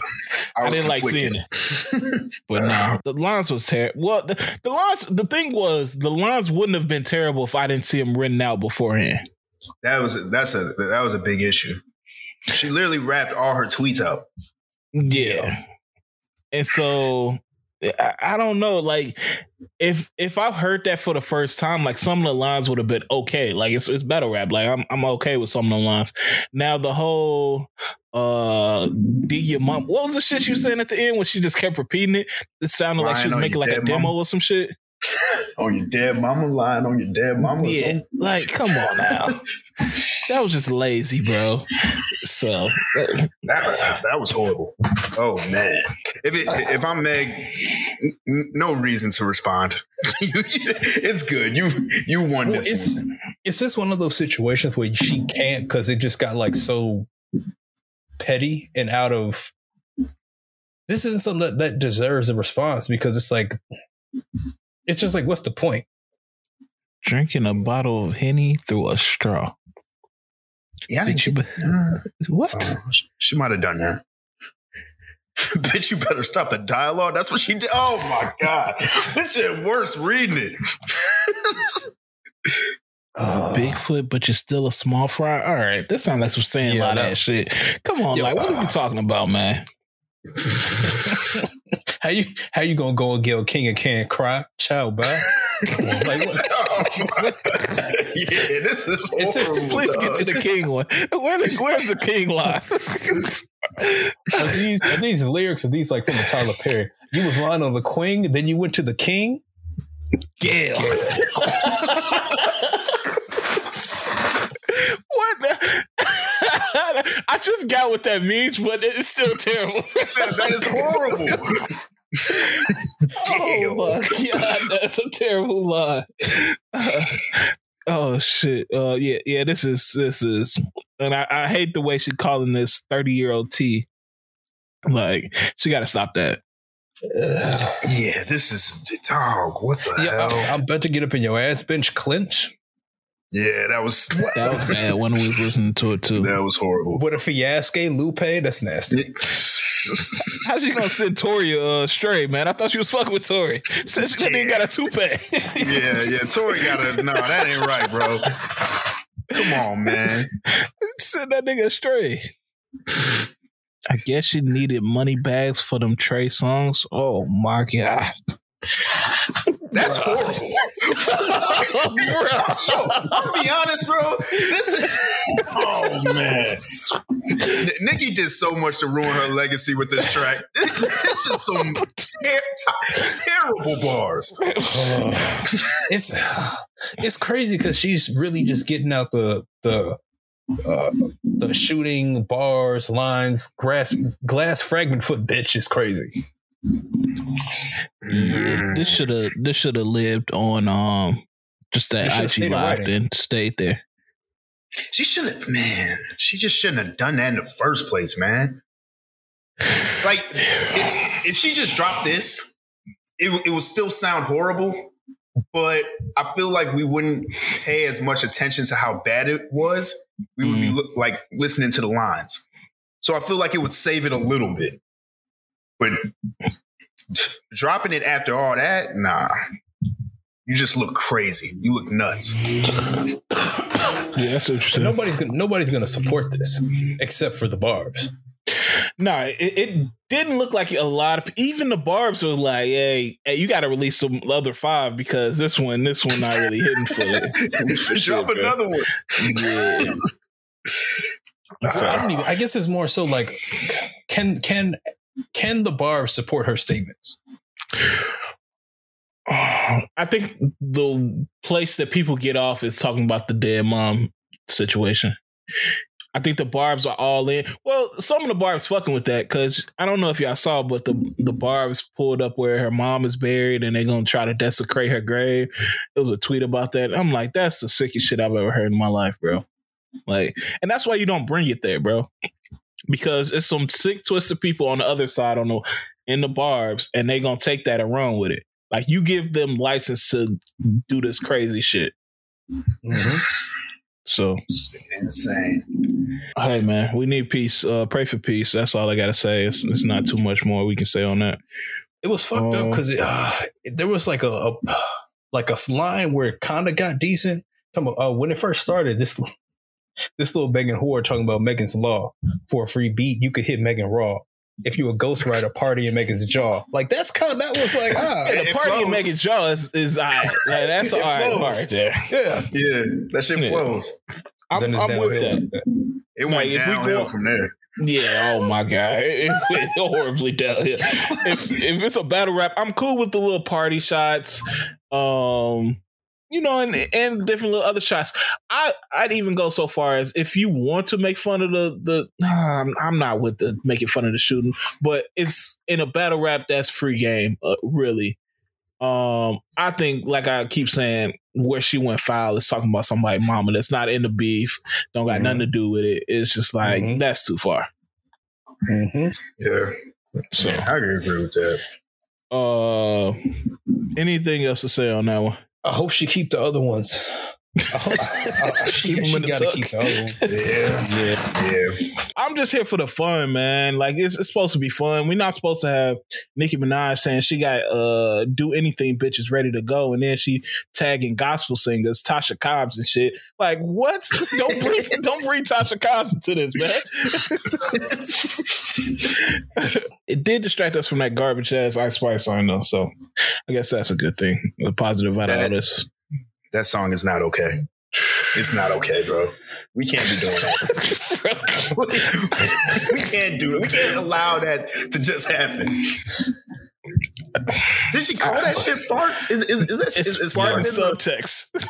I, was didn't like seeing it. But no, the lines was terrible. Well, the, the lines. The thing was, the lines wouldn't have been terrible if I didn't see them written out beforehand. That was that's a that was a big issue. She literally wrapped all her tweets out. Yeah, and so I, don't know. Like, if if I heard that for the first time, like some of the lines would have been okay. Like it's it's battle rap. Like I'm I'm okay with some of the lines. Now the whole uh D your mom. What was the shit she was saying at the end when she just kept repeating it? It sounded like she was making like a demo mama. or some shit. On your dead mama, lying on your dead mama. Yeah, like come on now. that was just lazy, bro. So That, that was horrible. Oh man! If it, if I'm Meg, n- n- no reason to respond. it's good. You you won Well, this. it's one. it's just one of those situations where she can't because it just got like so petty and out of. This isn't something that, that deserves a response because it's like, it's just like, what's the point? drinking a bottle of henny through a straw. Yeah, I Bitch, think you she, uh, what? oh, she might have done that. Bitch, you better stop the dialogue. That's what she did. Oh my god, this shit worse reading it. Bigfoot, but you're still a small fry. All right, that sounds like some saying Yeah, lot of that shit. Come on, Yo, like what are we talking about, man? How you how you gonna go and get a King and can't cry? Child, bye. Like what? Oh yeah, this is It's just- horrible. Please get to the king one. Where the, where's the king line? Are these are these lyrics? Are these like from a Tyler Perry? You was lying on the queen, then you went to the king. yeah. what? The? I just got what that means, but it's still terrible. That is horrible. Oh my god, that's a terrible lie. oh shit. Uh yeah, yeah, this is this is and I, I hate the way she's calling this 30 year old T. Like, she gotta stop that. Yeah, this is dog. What the Yeah, hell? I, I'm about to get up in your ass bench clinch. Yeah, that was That was bad when we was listening to it too. that was horrible. What a fiasco, Lupe? That's nasty. How's she gonna send Tory uh straight, man? I thought she was fucking with Tory. Said she didn't got a toupee. yeah, yeah. Tory got a no, that ain't right, bro. Come on, man. Send that nigga straight. I guess she needed money bags for them Trey songs. Oh my god. That's horrible. Yo, I'm gonna be honest, bro. This is oh man. N- Nicki did so much to ruin her legacy with this track. This, this is some ter- terrible bars. it's it's crazy because she's really just getting out the the uh, the shooting bars, lines, grass, glass fragment foot bitch is crazy. This should have this should have lived on um just that IG live and stayed there. She should have, man. She just shouldn't have done that in the first place, man. Like, if, if she just dropped this, it, would- it would still sound horrible, but I feel like we wouldn't pay as much attention to how bad it was. We would be Mm. look, like listening to the lines. So I feel like it would save it a little bit. But dropping it after all that, nah. You just look crazy. You look nuts. Yeah, that's interesting. Nobody's gonna nobody's gonna support this except for the barbs. No, it, it didn't look like a lot of even the barbs was like, hey, hey, you got to release some other five because this one, this one not really hitting for it. For sure, Drop bro. another one. Yeah. I don't even. I guess it's more so like, can can can the barbs support her statements? I think the place that people get off is talking about the dead mom situation. I think the barbs are all in. Well, some of the barbs fucking with that because I don't know if y'all saw, but the the barbs pulled up where her mom is buried and they're gonna try to desecrate her grave. There was a tweet about that. I'm like, that's the sickest shit I've ever heard in my life, bro. Like, and that's why you don't bring it there, bro. Because it's some sick, twisted people on the other side on the in the barbs, and they gonna take that and run with it. Like you give them license to do this crazy shit. So Insane. hey man, we need peace. Uh, pray for peace. That's all I gotta say. It's, it's not too much more we can say on that. It was fucked up Oh. because it, uh, there was like a, a like a line where it kind of got decent. Talking about, uh, when it first started, this this little begging whore talking about Megan's Law for a free beat, you could hit Megan Raw. If you a ghostwriter, party in Megan's jaw. Like that's kind of that was like ah Hey, the party flows. in Megan Jaw is, is all right. Like, that's all right part right there. yeah. Yeah, that shit Yeah. flows. I'm, Then it's I'm with that. It Like, went if we downhill go- from there. Yeah, oh my god, it, it horribly down. If, if it's a battle rap, I'm cool with the little party shots, um, you know, and and different little other shots. I I'd even go so far as if you want to make fun of the the, I'm, I'm not with the making fun of the shooting, but it's in a battle rap that's free game, uh, really. Um, I think, like I keep saying, where she went foul is talking about somebody mama that's not in the beef, don't got Mhm. nothing to do with it. It's just like Mhm. that's too far. Mm-hmm. Yeah, So, I can agree with that. uh, anything else to say on that one? I hope she keep the other ones. I hope, I, I, she, Keep 'em she in the gotta tuck. keep the other ones. Yeah, Yeah, yeah. I'm just here for the fun, man. Like it's, it's supposed to be fun. We're not supposed to have Nicki Minaj saying she got uh do anything bitches ready to go, and then she tagging gospel singers, Tasha Cobbs and shit. Like what? don't bring don't bring Tasha Cobbs into this, man. it did distract us from that garbage ass Ice Spice song though, so I guess that's a good thing. The positive out of all this. That song is not okay. It's not okay, bro. We can't be doing that. we can't do it. We can't allow that to just happen. Did she call that shit fart? Is is, is that shit? It's is, is fart fart in in subtext.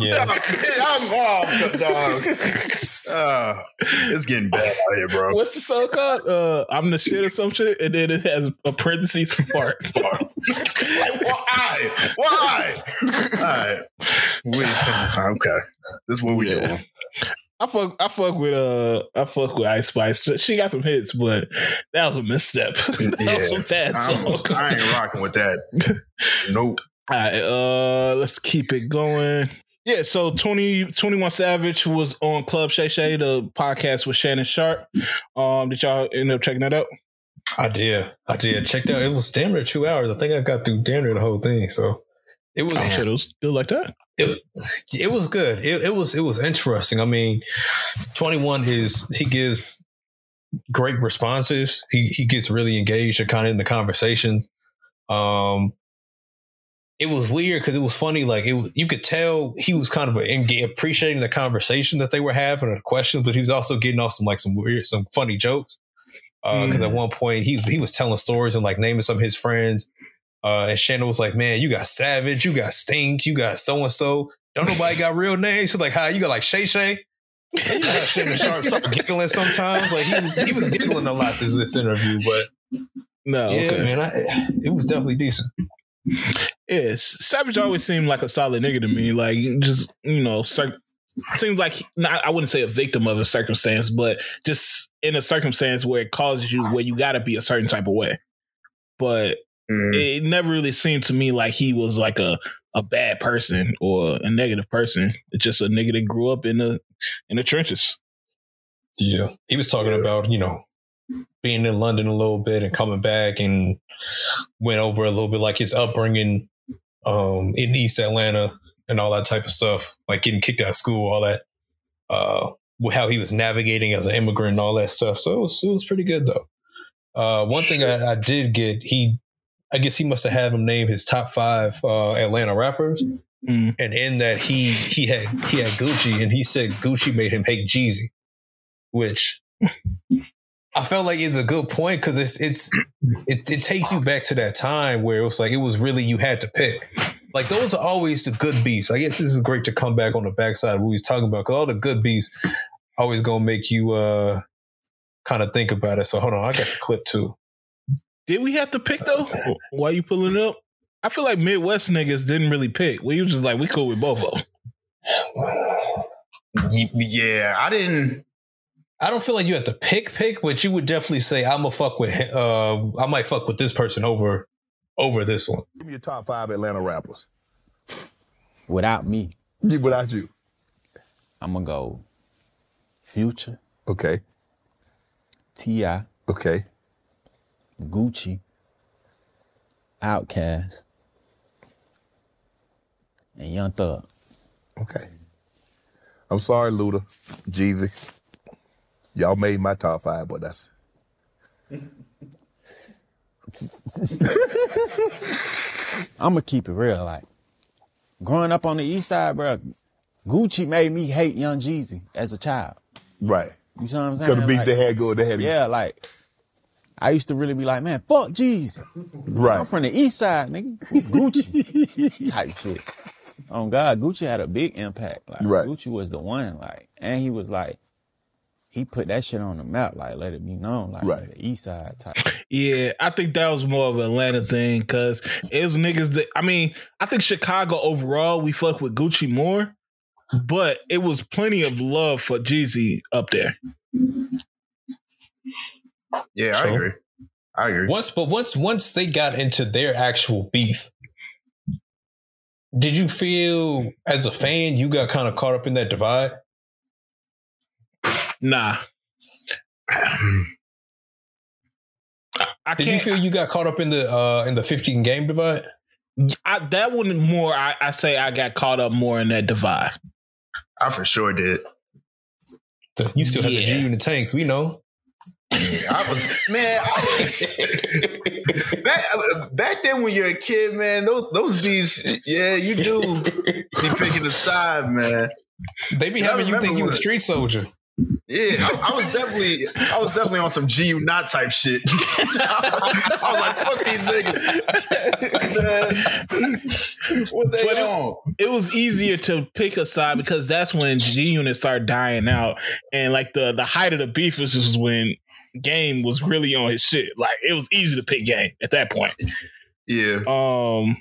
Yeah. I'm off, dog. Uh, it's getting bad out here, bro. What's the song called? Uh, I'm the shit or some shit, and then it has a parentheses for fart. Like, why? Why? All right. We, okay. This is what we Yeah. doing. I fuck, I fuck with uh, I fuck with Ice Spice. She got some hits, but that was a misstep. that was some bad I'm- song. I ain't rocking with that. Nope. All right, uh, let's keep it going. Yeah, so 20, 21 Savage was on Club Shay Shay, the podcast with Shannon Sharpe. Um, did y'all end up checking that out? I did. I did. Checked out. It was damn near two hours. I think I got through damn near the whole thing. So it was Oh, shit, it was still like that. It, it was good. It, it was it was interesting. I mean, twenty one is he gives great responses. He he gets really engaged and kind of in the conversations. Um, it was weird because it was funny. Like it, was, you could tell he was kind of a, appreciating the conversation that they were having or the questions, but he was also getting off some like some weird, some funny jokes. Because uh, at one point he he was telling stories and like naming some of his friends. Uh, and Shannon was like, "Man, you got Savage, you got Stink, you got so and so. Don't nobody got real names." She's like, "How you got like Shay Shay?" you know how Shannon Sharpe started giggling sometimes. Like he, he was giggling a lot this this interview, but No, yeah, okay. man, I, it was definitely decent. Yes, Savage always seemed like a solid nigga to me. Like just you know, cir- seems like not, I wouldn't say a victim of a circumstance, but just in a circumstance where it causes you where you got to be a certain type of way. But Mm. it never really seemed to me like he was like a a bad person or a negative person. It's just a nigga that grew up in the in the trenches. Yeah. He was talking about, you know, being in London a little bit and coming back and went over a little bit like his upbringing um, in East Atlanta and all that type of stuff, like getting kicked out of school, all that. Uh, how he was navigating as an immigrant and all that stuff. So it was, it was pretty good though. Uh, one thing I, I did get, he, I guess he must have had him name his top five uh, Atlanta rappers, Mm. and in that he he had he had Gucci, and he said Gucci made him hate Jeezy, which I felt like is a good point because it's it's it, it takes you back to that time where it was like it was really you had to pick. Like those are always the good beats. I guess this is great to come back on the backside of what we was talking about because all the good beats always gonna make you uh kind of think about it. So hold on, I got the clip too. Did we have to pick though? Why you pulling it up? I feel like Midwest niggas didn't really pick. We were just like we cool with both of them. Yeah, I didn't. I don't feel like you have to pick pick, but you would definitely say I'm a fuck with. Uh, I might fuck with this person over over this one. Give me your top five Atlanta rappers. Without me, Yeah, Without you. I'm gonna go Future, Okay. Ti, Okay. Gucci, Outkast, and Young Thug. Okay. I'm sorry, Luda, Jeezy. Y'all made my top five, but that's I'm gonna keep it real. Like growing up on the East Side, bro, Gucci made me hate Young Jeezy as a child. right. You know what I'm saying? Because the beat Like, they had good, they had yeah, like I used to really be like, man, fuck Jeezy. right. I'm from the East Side, nigga. Gucci type shit. On God, Gucci had a big impact. Like Right. Gucci was the one. Like, and he was like, he put that shit on the map. Like, let it be known. Like Right. the East Side type. Yeah, I think that was more of an Atlanta thing because it was niggas that I mean, I think Chicago overall we fuck with Gucci more, but it was plenty of love for Jeezy up there. Yeah, I agree. I agree. Once, but once once they got into their actual beef, did you feel as a fan you got kind of caught up in that divide? Nah. I, I Did you can't. feel you got caught up in the uh in the 15 game divide? I, that one more. I, I say I got caught up more in that divide. I for sure did. You still have the Yeah. G unit tanks, we know. I was man. I, back, back then, when you're a kid, man, those those beats, yeah, you do be picking a side, man. They be having you think you a street soldier. Yeah, I, was definitely, I was definitely on some G not type shit. I was like, fuck these niggas. What they But it- on? it was easier to pick a side because that's when G units started dying out, and like the the height of the beef was just when Game was really on his shit. Like it was easy to pick Game at that point. Yeah, Um,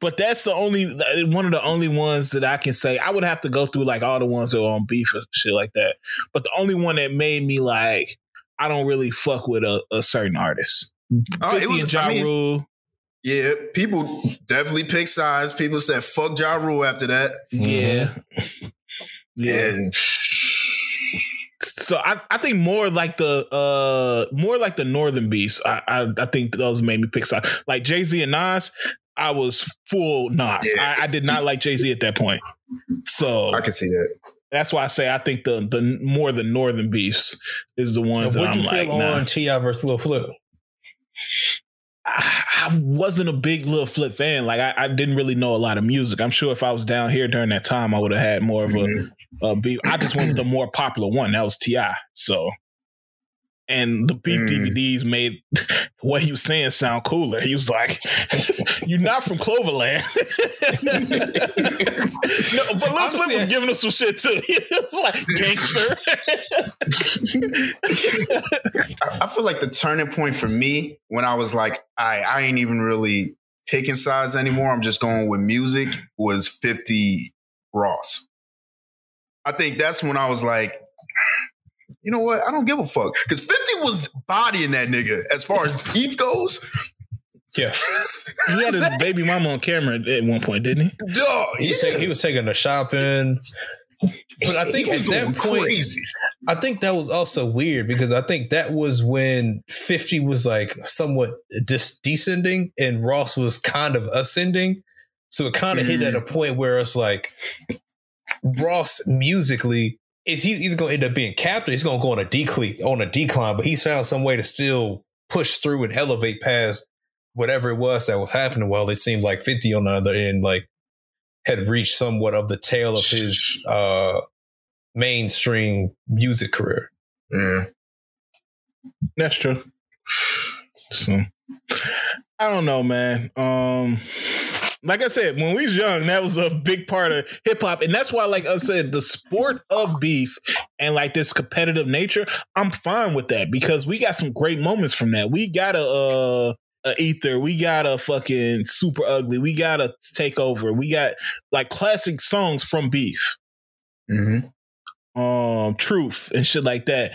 but that's the only one of the only ones that I can say. I would have to go through like all the ones that were on beef and shit like that. But the only one that made me like I don't really fuck with a, a certain artist. Oh, 50 it was. and Ja I mean, Rule. yeah, people definitely pick sides. People said fuck Ja Rule after that, Yeah. Yeah. and So I, I think more like the uh more like the Northern Beast. I I, I think those made me pick sides. Like Jay Z and Nas, I was full Nas. Yeah. I, I did not like Jay Z at that point. So I can see that. that's why I say I think the the more the Northern Beast is the ones that What'd I'm you like feel nah. on Ti versus Lil Flip? I, I wasn't a big Lil Flip fan. Like I, I didn't really know a lot of music. I'm sure if I was down here during that time, I would have had more of a, a beef. I just wanted the more popular one. That was Ti. So. And the beef Mm. DVDs made what he was saying sound cooler. He was like, "You're not from Cloverland." no, but Lil Flip was giving us some shit too. He was like gangster. I, I feel like the turning point for me when I was like, I I ain't even really picking sides anymore. I'm just going with music was 50 Ross. I think that's when I was like, you know what? I don't give a fuck. Because 50 was bodying that nigga as far as beef goes. Yes. he had his baby mama on camera at one point, didn't he? Dog, He, was yeah. taking, he was taking her shopping. But I think at that point, crazy. I think that was also weird because I think that was when 50 was like somewhat dis- descending and Ross was kind of ascending. So it kind of hit at mm. a point where it's like Ross musically is he either going to end up being capped or he's going to go on a decline on a decline, but he's found some way to still push through and elevate past whatever it was that was happening. While it seemed like 50 on the other end, like had reached somewhat of the tail of his uh mainstream music career. Yeah. That's true. So I don't know, man. Um like I said, when we was young, that was a big part of hip hop. And that's why, like I said, the sport of beef and like this competitive nature, I'm fine with that because we got some great moments from that. We got a uh a ether, we got a fucking super ugly, we got a takeover, we got like classic songs from beef. Mm-hmm. um truth and shit like that.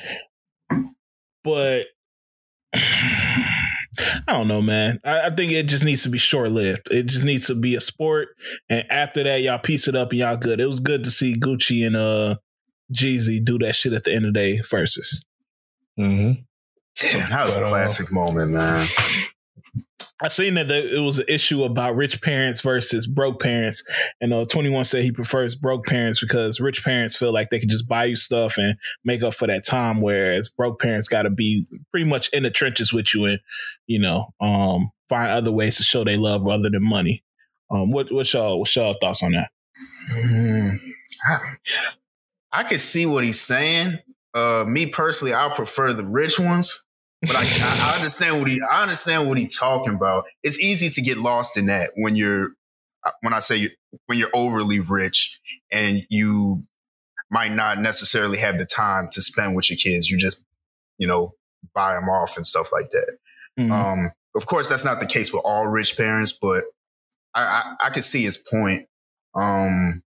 But I don't know, man. I, I think it just needs to be short lived. It just needs to be a sport, and after that, y'all piece it up and y'all good. It was good to see Gucci and uh Jeezy do that shit at the end of the day versus. Mm-hmm. Damn, that was But, a uh, classic moment, man. I seen that it was an issue about rich parents versus broke parents, and uh, Twenty One said he prefers broke parents because rich parents feel like they can just buy you stuff and make up for that time, whereas broke parents got to be pretty much in the trenches with you and you know um, find other ways to show they love other than money. Um, what what's y'all what's y'all thoughts on that? Mm, I, I see what he's saying. Uh, me personally, I prefer the rich ones, but I, I, understand what he I understand what he's talking about. It's easy to get lost in that when you're when I say you when you're overly rich and you might not necessarily have the time to spend with your kids. You just you know buy them off and stuff like that. Mhm. Um, of course, that's not the case with all rich parents, but I, I, I could see his point. Um,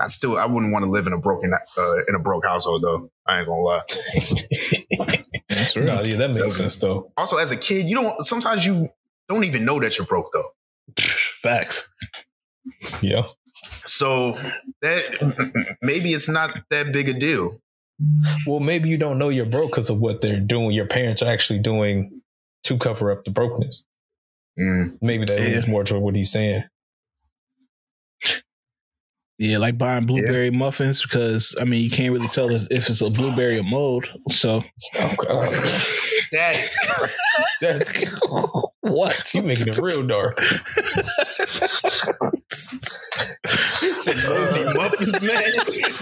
I still I wouldn't want to live in a broken uh, in a broke household though. I ain't gonna lie. That's No, real. yeah, that makes sense though. Also, as a kid, you don't sometimes you don't even know that you're broke though. Facts. Yeah. So that maybe it's not that big a deal. Well, maybe you don't know you're broke because of what they're doing. Your parents are actually doing to cover up the brokenness. Mm. Maybe that Yeah. leads more to what he's saying. Yeah, like buying blueberry muffins because I mean you can't really tell if if it's a blueberry or mold. So Oh God, That is crazy. that's what? you making it real dark. It's a movie muffins, man.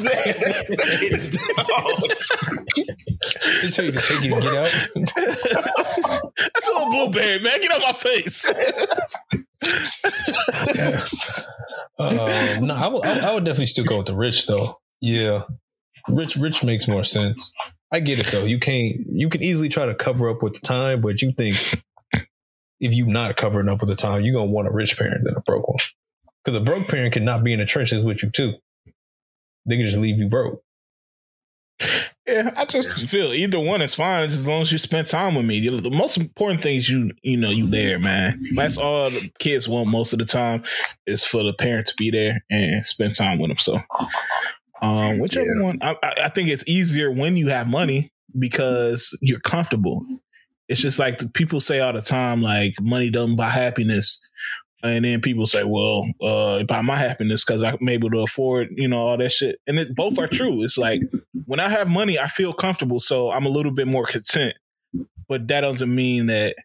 that, that kid is dog. They tell you to take it and get out. That's a little blueberry, man. Get out my face. Um, no, I would, I, I would definitely still go with the rich though. Yeah, rich, rich makes more sense. I get it though. You can't, you can easily try to cover up with the time, but you think if you're not covering up with the time, you're gonna want a rich parent than a broke one. Because a broke parent cannot be in the trenches with you too. They can just leave you broke. Yeah, I just feel either one is fine as long as you spend time with me. The most important thing is you, you know, you there, man. That's all the kids want most of the time is for the parent to be there and spend time with them. So, um, whichever Yeah. one, I, I I think it's easier when you have money because you're comfortable. It's just like the people say all the time, like money doesn't buy happiness. And then people say, "Well, uh, buy my happiness because I'm able to afford, you know, all that shit." And it, both are true. It's like when I have money, I feel comfortable, so I'm a little bit more content. but that doesn't mean that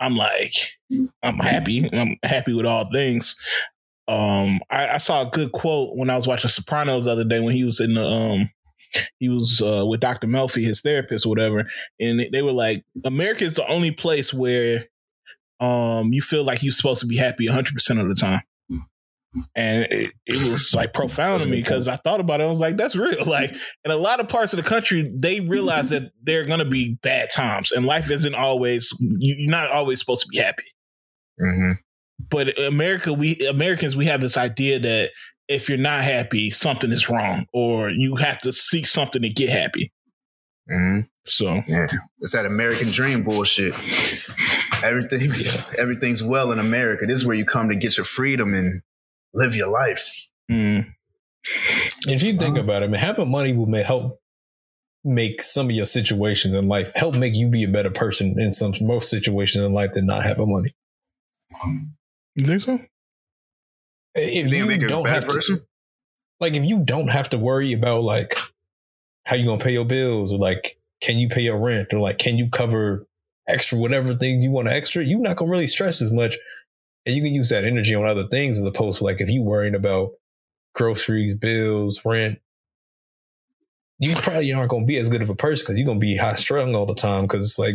I'm like I'm happy. I'm happy with all things. Um, I, I saw a good quote when I was watching Sopranos the other day when he was in the um he was uh, with Dr. Melfi, his therapist or whatever, and they were like, America is the only place where um you feel like you're supposed to be happy 100% of the time. And it, it was like profound to me because I thought about it. I was like, that's real. Like, in a lot of parts of the country, they realize that there are going to be bad times and life isn't always, you- you're not always supposed to be happy hmm but America, we Americans, we have this idea that if you're not happy, something is wrong, or you have to seek something to get happy. hmm So Yeah, it's that American dream bullshit. Everything's everything's well in America. This is where you come to get your freedom and live your life. mm, If you think about it, man, having money will may help make some of your situations in life help make you be a better person in some most situations in life than not having money. you think so? If You you it make you a don't have person? to, like, if you don't have to worry about like how you gonna pay your bills or like can you pay your rent or like can you cover extra whatever thing you want to extra, you're not gonna really stress as much, and you can use that energy on other things as opposed to like if you worrying about groceries, bills, rent. You probably aren't gonna be as good of a person because you're gonna be high strung all the time because it's like,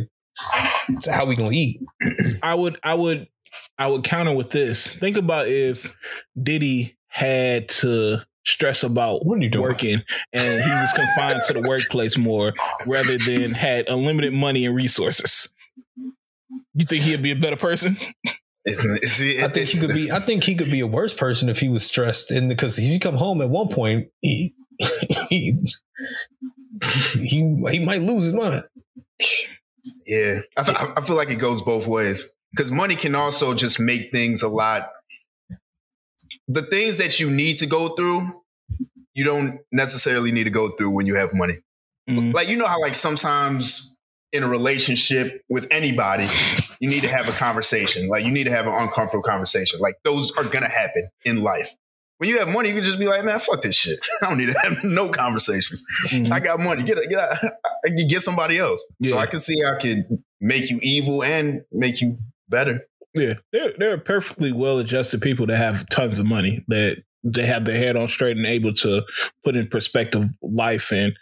so how we gonna eat? I would, I would, I would counter with this. Think about if Diddy had to stress about What are you doing? working and he was confined to the workplace more rather than had unlimited money and resources. You think he'd be a better person? It- see, I it- think he could be. I think he could be a worse person if he was stressed. And because if you come home at one point, he he he, he might lose his mind. Yeah, I, fe- I feel like it goes both ways because money can also just make things a lot. The things that you need to go through, you don't necessarily need to go through when you have money. Mm. Like you know how like sometimes in a relationship with anybody, you need to have a conversation. Like you need to have an uncomfortable conversation. Like those are gonna happen in life. When you have money, you can just be like, man, fuck this shit. I don't need to have no conversations. Mhm. I got money. Get get I can get somebody else. So I can see I could make you evil and make you better. Yeah, there there are perfectly well adjusted people that have tons of money that they have their head on straight and able to put in perspective life and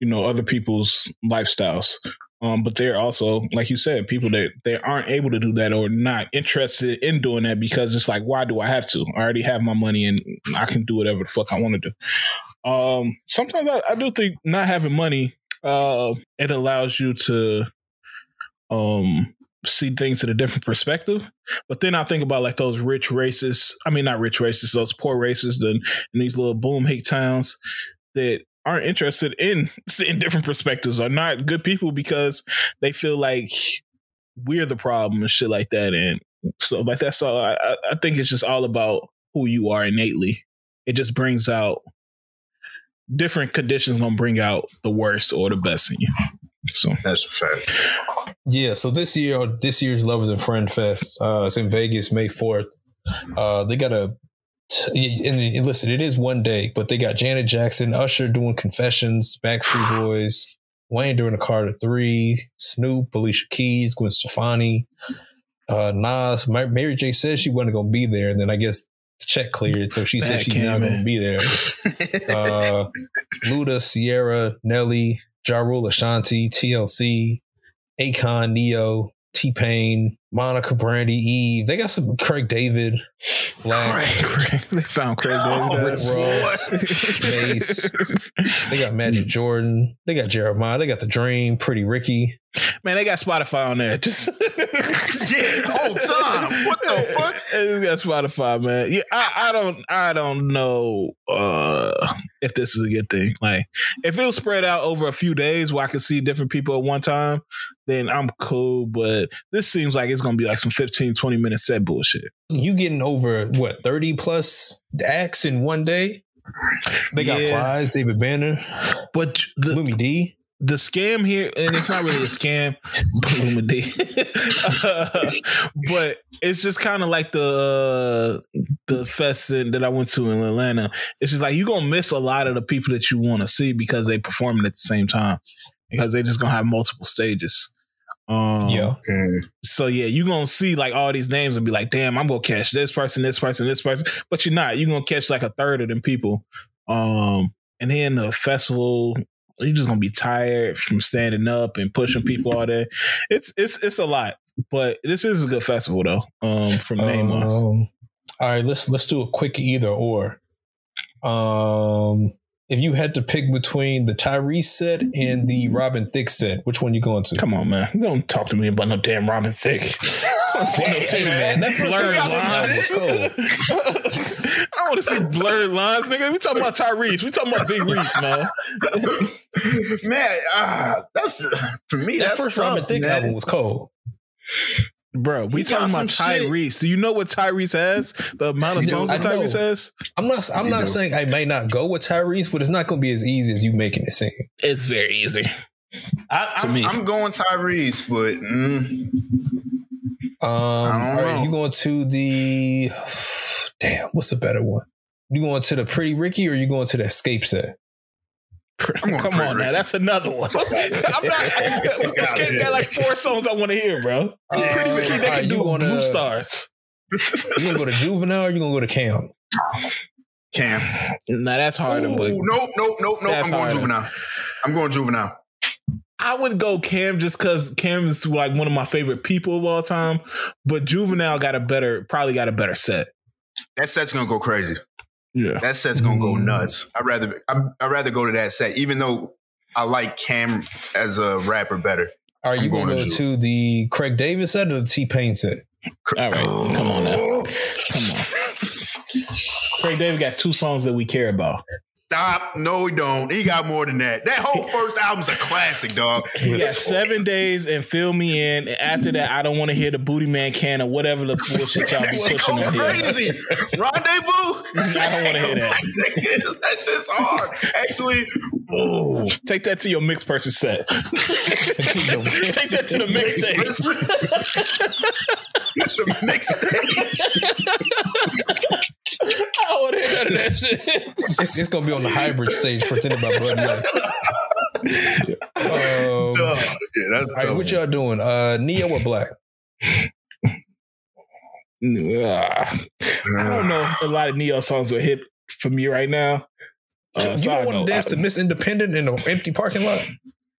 you know other people's lifestyles. Um, but there are also, like you said, people that they aren't able to do that or not interested in doing that because it's like, why do I have to? I already have my money and I can do whatever the fuck I want to do. Um, sometimes I, I do think not having money, uh, it allows you to, um, see things at a different perspective. But then I think about like those rich races. I mean, not rich races, those poor races then in these little boom hick towns that aren't interested in seeing different perspectives are not good people because they feel like we're the problem and shit like that. And so like that's all I, I- I think it's just all about who you are innately. It just brings out different conditions gonna bring out the worst or the best in you. So That's a fact. Yeah. So this year, this year's Lovers and Friend Fest, uh, it's in Vegas, May fourth. Uh, they got a. And and listen, it is one day, but they got Janet Jackson, Usher doing confessions, Backstreet Boys, Wayne doing the Carter Three, Snoop, Alicia Keys, Gwen Stefani, uh, Nas. Ma- Mary J said she wasn't going to be there, and then I guess the check cleared, so she said she's not going to be there. Uh, Luda, Ciara, Nelly, Ja Rule, Ashanti, TLC, Akon, Ne-Yo, T Pain, Monica, Brandy, Eve. They got some Craig David, Black, Craig, they found Craig Oh, David. Ross, They got Magic Jordan. They got Jeremih. They got The Dream, Pretty Ricky. Man, they got Spotify on there. Just yeah, whole time. What the fuck? They got Spotify, man. Yeah, I, I don't, I don't know uh, if this is a good thing. Like, if it was spread out over a few days where I could see different people at one time, then I'm cool. But this seems like it's gonna be like some 15, 20 minute set bullshit. You getting over what thirty plus acts in one day? They got Yeah. Plies, David Banner, But the Lumi D. the scam here, and it's not really a scam, Uh, but it's just kind of like the uh, the fest that I went to in Atlanta. It's just like you're gonna miss a lot of the people that you want to see because they performing at the same time because they're just gonna have multiple stages. Um, Yeah. So yeah, you're gonna see like all these names and be like, damn, I'm gonna catch this person, this person, this person. But you're not. You're gonna catch like a third of them people. Um, and then the festival, you're just gonna be tired from standing up and pushing people all day. It's it's it's a lot. But this is a good festival though. Um, from name. Um, all right, let's let's do a quick either or. Um, if you had to pick between the Tyrese set and the Robin Thicke set, which one you going to? Come on, man. Don't talk to me about no damn Robin Thicke. I don't Hey, man, that blurred one got some lines. want to see blurred lines, nigga. We talking about Tyrese. We talking about Big Reese, man. man, ah, that's for me. That that's first tough, Robin Thicke man. album was cold. Bro, we He talking about some shit. Tyrese. Do you know what Tyrese has? The amount of Yes, songs I that Tyrese know. has? I'm not. I'm You not know. saying I may not go with Tyrese, but it's not going to be as easy as you making it seem. It's very easy. I, to I'm, me. I'm going Tyrese, but mm, Um, all don't right, know. you going to the damn? What's a better one? You going to the Pretty Ricky or you going to the Xscape set? I'm going Come on now, that's another one. I'm not. Xscape got like four songs I want to hear, bro. Yeah. Pretty Ricky, they Alright, can do wanna- Blue Stars. You gonna go to Juvenile or you gonna go to Cam? Cam. Nah, that's hard. Ooh, but nope, nope, nope, nope. That's I'm going harder. juvenile. I'm going juvenile. I would go Cam just because Cam is like one of my favorite people of all time. But Juvenile got a better, probably got a better set. That set's gonna go crazy. Yeah. That set's gonna go Mm. nuts. I'd rather I, I'd rather go to that set, even though I like Cam as a rapper better. Are you I'm gonna going go to to the Craig David set or the T Pain set? All right, come on now. Oh. Come Craig David got two songs that we care about. Stop. No, he don't. He got more than that. That whole first album's a classic, dog. He got seven days and fill me in. And after that, I don't want to hear the booty man can or whatever the bullshit y'all be pushing go in here. crazy. Rendezvous. I don't wanna hear that. that shit's hard. Actually, oh, Take that to your mixed person set. Take that to the mix stage. the mixtape. I want to hear none of that shit. It's, it's gonna be on the hybrid stage presented by Bud Light. Um, Duh. Yeah, that's all right, what y'all doing? Uh, Ne-Yo or Black? Ugh. I don't know if a lot of Ne-Yo songs will hit for me right now. Uh, you so don't want to dance to Miss Independent in an empty parking lot?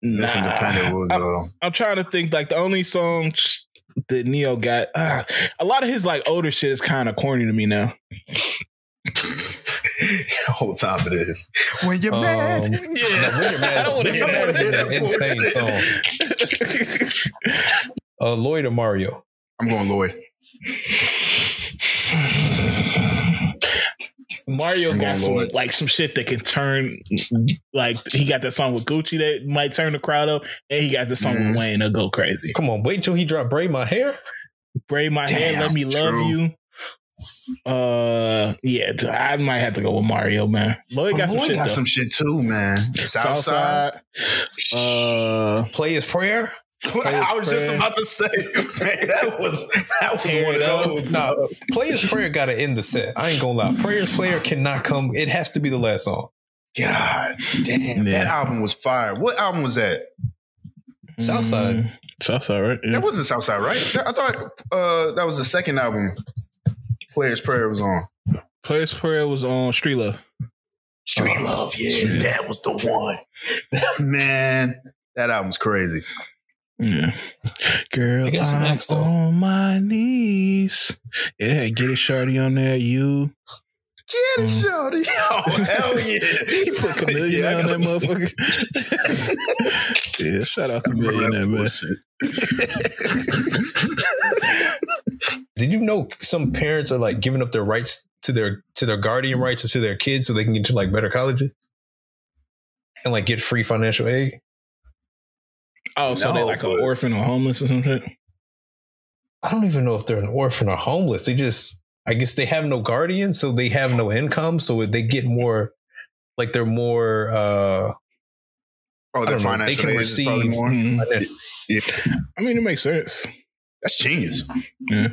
This Nah. independent was, I'm, uh, I'm trying to think like the only songs that Ne-Yo got. ah, a lot of his like older shit is kind of corny to me now. the whole time it is. When you're Um, mad. no, when you're mad, I don't wanna when hear mad that. is an insane song. Uh, Lloyd or Mario? I'm going Lloyd. Mario I'm got going some Lloyd. like some shit that can turn like he got that song with Gucci that might turn the crowd up, and he got the song Mhm. with Wayne that'll go crazy. Come on, wait till he drop braid my hair. Braid my hair, let me love you. Uh, yeah, I might have to go with Mario, man. Lloyd got some Lloyd shit. got some shit too, man. Southside. Southside. Uh, Player's prayer. I was just about to say, man, that was that was Tear one of up. those. Nah, Player's prayer got to end the set. I ain't gonna lie. players prayer cannot come. It has to be the last song. God damn, Yeah. that album was fire. What album was that? Southside. mm, Southside, right? Yeah. That wasn't Southside, right? I thought uh, that was the second album. Players Prayer was on. Players Prayer was on Street Love. Street Love, yeah, Street. that was the one. Man, that album's crazy. Yeah. Girl, They got some I'm though. on my knees. Yeah, get it shorty on there. You. Get it, Mm. shorty. Oh, hell yeah. He put Chameleon Yeah, on that motherfucker. yeah, shout out Chameleon, man. Bullshit. Did you know some parents are like giving up their rights to their to their guardian rights or to their kids so they can get to like better colleges and like get free financial aid? Oh, so they No, like an orphan or homeless or something? I don't even know if they're an orphan or homeless. They just, I guess they have no guardian, so they have no income, so they get more, like they're more. uh Oh, I their don't. They financial can aid is probably receive- more. Mhm. I mean, it makes sense. That's genius. Yeah,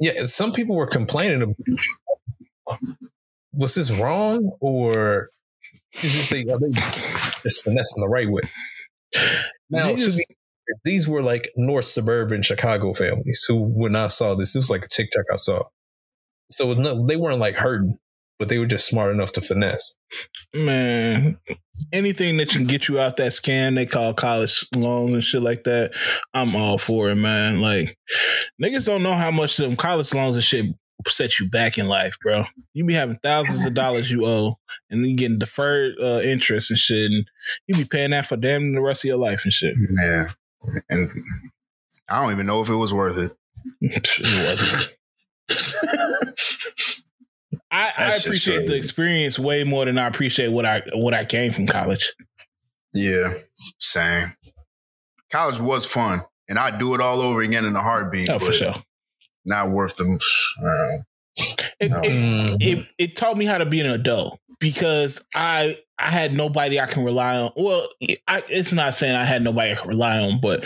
Yeah. some people were complaining. Of, was this wrong or is this they, are they just finessing the right way? Now, be, these were like North suburban Chicago families who, when I saw this, it was like a TikTok I saw. So no, they weren't like hurting, but they were just smart enough to finesse. Man, anything that can get you out that scam they call college loans and shit like that, I'm all for it, man. Like niggas don't know how much them college loans and shit set you back in life, bro. You be having thousands of dollars you owe, and then you getting deferred uh, interest and shit, and you be paying that for damn the rest of your life and shit. Yeah, and I don't even know if it was worth it. it wasn't. I, I appreciate the experience way more than I appreciate what I what I gained from college. Yeah, same. College was fun, and I'd do it all over again in a heartbeat. Oh, for sure. Not worth them. Uh, It, No. it, Mm. it it taught me how to be an adult because I I had nobody I can rely on. Well, I, it's not saying I had nobody I can rely on, but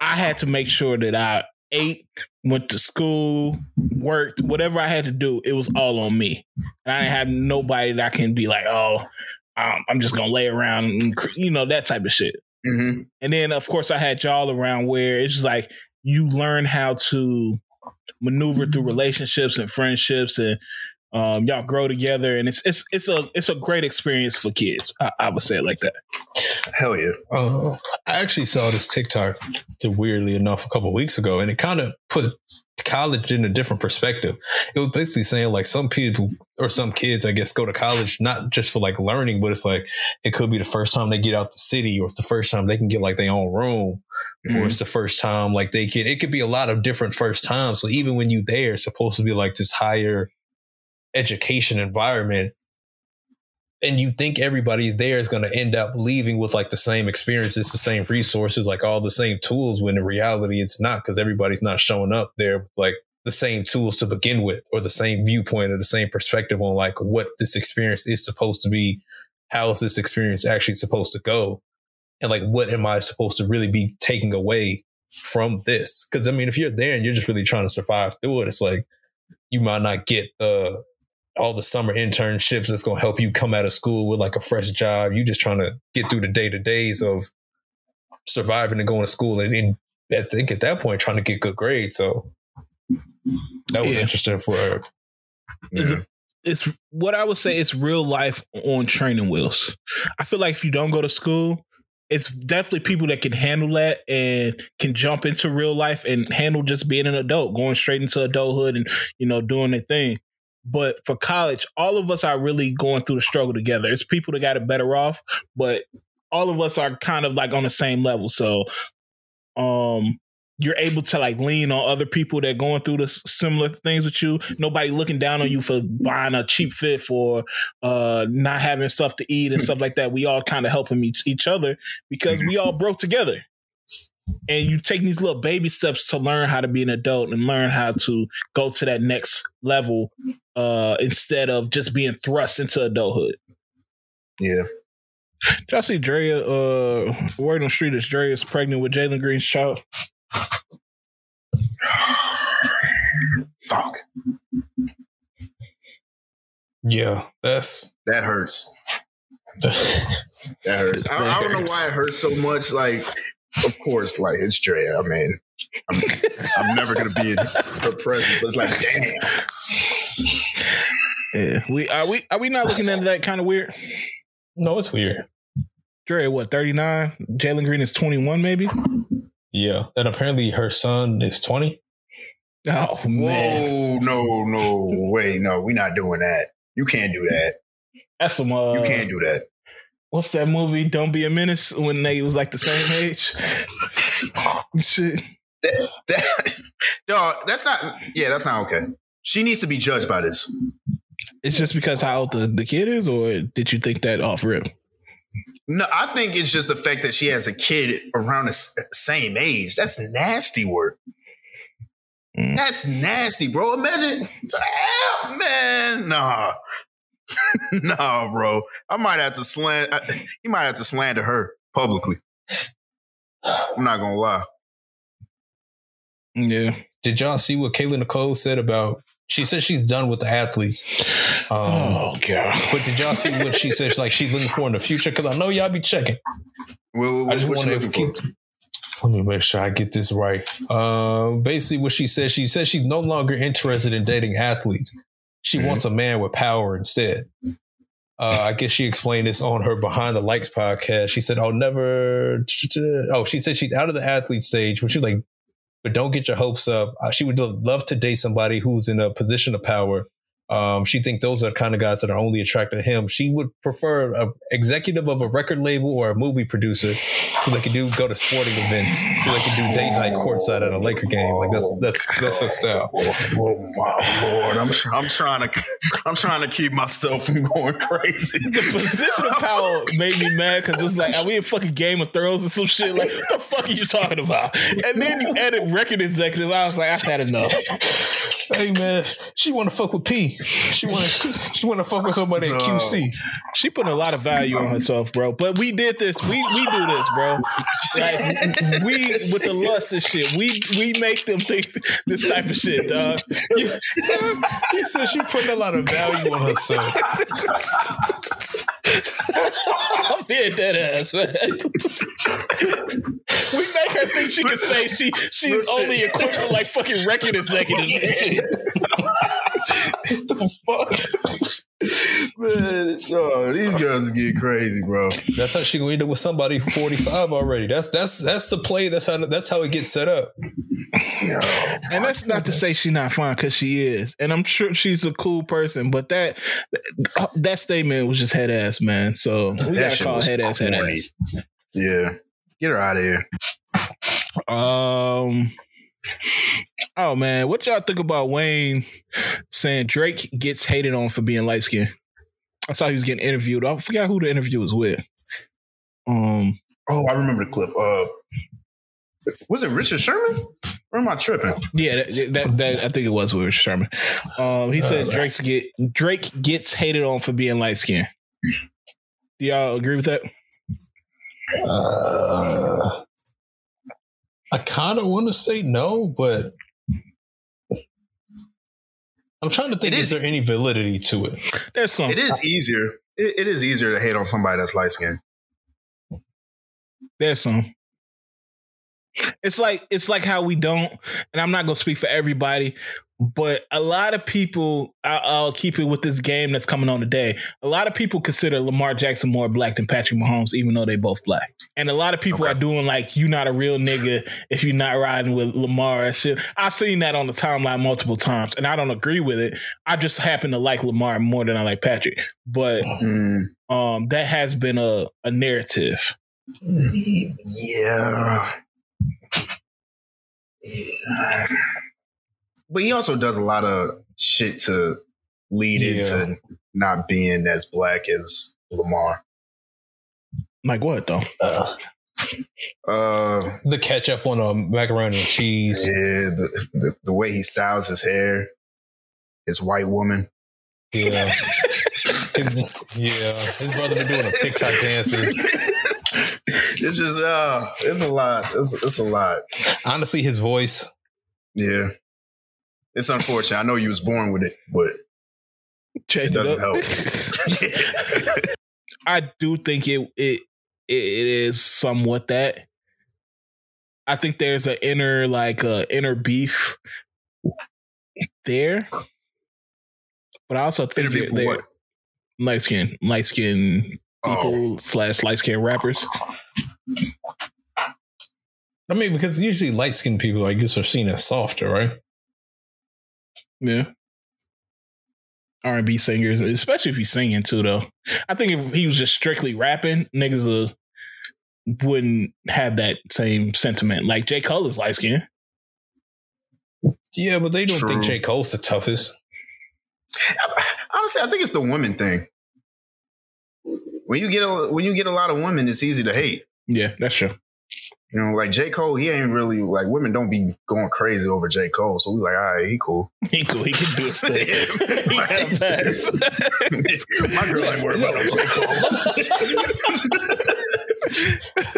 I had to make sure that I ate, went to school, worked, whatever I had to do. It was all on me, and I didn't have nobody that I can be like, oh, um, I'm just gonna lay around and cr- you know that type of shit. hmm And then of course I had y'all around where it's just like you learn how to maneuver through relationships and friendships and um, y'all grow together and it's it's it's a it's a great experience for kids. I, I would say it like that. Hell yeah. Uh, I actually saw this TikTok, weirdly enough, a couple weeks ago, and it kind of put college in a different perspective. It was basically saying like some people or some kids, I guess, go to college not just for like learning, but it's like it could be the first time they get out the city, or it's the first time they can get like their own room, or it's the first time like they get. It could be a lot of different first times. So even when you there, it's supposed to be like this higher education environment and you think everybody's there is going to end up leaving with like the same experiences, the same resources, like all the same tools, when in reality it's not because everybody's not showing up there with like the same tools to begin with or the same viewpoint or the same perspective on like what this experience is supposed to be. How is this experience actually supposed to go? And like, what am I supposed to really be taking away from this? Because I mean, if you're there and you're just really trying to survive through it, it's like you might not get the all the summer internships that's going to help you come out of school with like a fresh job. You just trying to get through the day to days of surviving and going to school. And, and I think at that point, trying to get good grades. So that was Yeah. interesting for her. Yeah. It's what I would say. It's real life on training wheels. I feel like if you don't go to school, it's definitely people that can handle that and can jump into real life and handle just being an adult, going straight into adulthood and you know doing their thing. But for college, all of us are really going through the struggle together. It's people that got it better off, but all of us are kind of like on the same level. So, um, you're able to like lean on other people that going through the similar things with you. Nobody looking down on you for buying a cheap fit or uh not having stuff to eat and stuff like that. We all kind of helping each, each other because we all broke together. And you take these little baby steps to learn how to be an adult and learn how to go to that next level uh instead of just being thrust into adulthood. Yeah. Did y'all see Draya uh word on the street is Draya is pregnant with Jalen Green's child? Fuck. Yeah, that's That hurts. That hurts. I, I don't know why it hurts so much. Like, of course, like it's Draya. I mean, I'm, I'm never gonna be in her presence, but it's like, damn. Yeah. We are we are we not looking at that kind of weird? no, it's weird. Dre, what, 39? Jalen Green is 21, maybe? Yeah, and apparently her son is twenty. Oh, man. Whoa, no, no, wait, no, we're not doing that. You can't do that. That's some, uh, You can't do that. What's that movie, Don't Be a Menace, when they was like the same age? Shit. That, that, dog, that's not. Yeah, that's not okay. She needs to be judged by this. It's just because how old the, the kid is, or did you think that off rip? No, I think it's just the fact that she has a kid around the same age. That's nasty work. Mm. That's nasty, bro. Imagine, Ah, man, nah, nah, bro. I might have to slander. You might have to slander her publicly. I'm not gonna lie. Yeah. Did y'all see what Kayla Nicole said about? She said she's done with the athletes. Um, oh, God. But did y'all see what she said? Like she's looking for in the future? Because I know y'all be checking. What, what, I just want to keep. for? Let me make sure I get this right. Um, basically, what she said, she said she's no longer interested in dating athletes. She wants a man with power instead. Uh, I guess she explained this on her Behind the Likes podcast. She said, "I'll never." Oh, she said she's out of the athlete stage, but she's like, "But don't get your hopes up." Uh, she would love to date somebody who's in a position of power. Um, she think those are the kind of guys that are only attracted to him. She would prefer an executive of a record label or a movie producer, so they could do go to sporting events, so they could do date night courtside at a Laker game. Like that's that's that's her style. Oh my lord! I'm tr- I'm trying to I'm trying to keep myself from going crazy. The position of power made me mad because it's like, are we in fucking Game of Thrones or some shit? Like, what the fuck are you talking about? And then you added record executive. I was like, I've had enough. Hey man, she want to fuck with P. She want she want to fuck with somebody at QC. She putting a lot of value on herself, bro. But we did this. We we do this, bro. Like we with the lust and shit. We we make them think this type of shit, dog. You, he said she putting a lot of value on herself. I'm being dead ass, man. we make her think she can say she she's only equipped for like fucking record executives and the fuck, man? Oh, these girls is getting crazy, bro. That's how she gonna end up with somebody forty five already. That's that's that's the play. That's how that's how it gets set up. And that's not to say she's not fine because she is, and I'm sure she's a cool person. But that that statement was just head ass, man. So we That gotta call head ass head ass. Yeah, get her out of here. Um. Oh man, what y'all think about Wayne saying Drake gets hated on for being light skinned? I saw he was getting interviewed. I forgot who the interview was with. Um, Oh, I remember the clip. Uh, was it Richard Sherman? Or am I tripping? yeah, that, that, that I think it was with Sherman. Um, he said Drake's get Drake gets hated on for being light skinned. Do y'all agree with that? Uh, I kind of want to say no, but I'm trying to think. It Is, is- there any validity to it? There's some. It is easier. It, it is easier to hate on somebody that's light skinned. There's some. It's like it's like how we don't, and I'm not gonna speak for everybody, but a lot of people. I, I'll keep it with this game that's coming on today. A lot of people consider Lamar Jackson more black than Patrick Mahomes, even though they both black. And a lot of people are doing like, "You're not a real nigga if you're not riding with Lamar." and shit. I've seen that on the timeline multiple times, and I don't agree with it. I just happen to like Lamar more than I like Patrick, but Mm, um, that has been a a narrative. yeah. Yeah. But he also does a lot of shit to lead Yeah. into not being as black as Lamar. Like what though? Uh, Uh, the ketchup on a macaroni and cheese. yeah, the, the the way he styles his hair, his white woman. Yeah. His, yeah. His brother be doing a TikTok dances. it's just uh, it's a lot. It's, it's a lot. Honestly, his voice. Yeah, it's unfortunate. I know you was born with it, but Change it doesn't up. help. I do think it it it is somewhat that. I think there's an inner like uh, inner beef there, but I also think Interview they're- for what? light skin light skin Oh, people slash light skin rappers. I mean, because usually light skinned people, I guess, are seen as softer, right? Yeah. R and B singers, especially if he's singing too, though. I think if he was just strictly rapping, niggas uh, wouldn't have that same sentiment. Like J. Cole is light skinned. Yeah, but they don't think True. J. Cole's the toughest. honestly, I think it's the women thing. When you get a when you get a lot of women, it's easy to hate. Yeah, that's true. You know, like J. Cole, he ain't really like women don't be going crazy over J. Cole. So we like, all right, he cool. He cool. He can do his thing. he a pass. My girl ain't worried about J. Cole.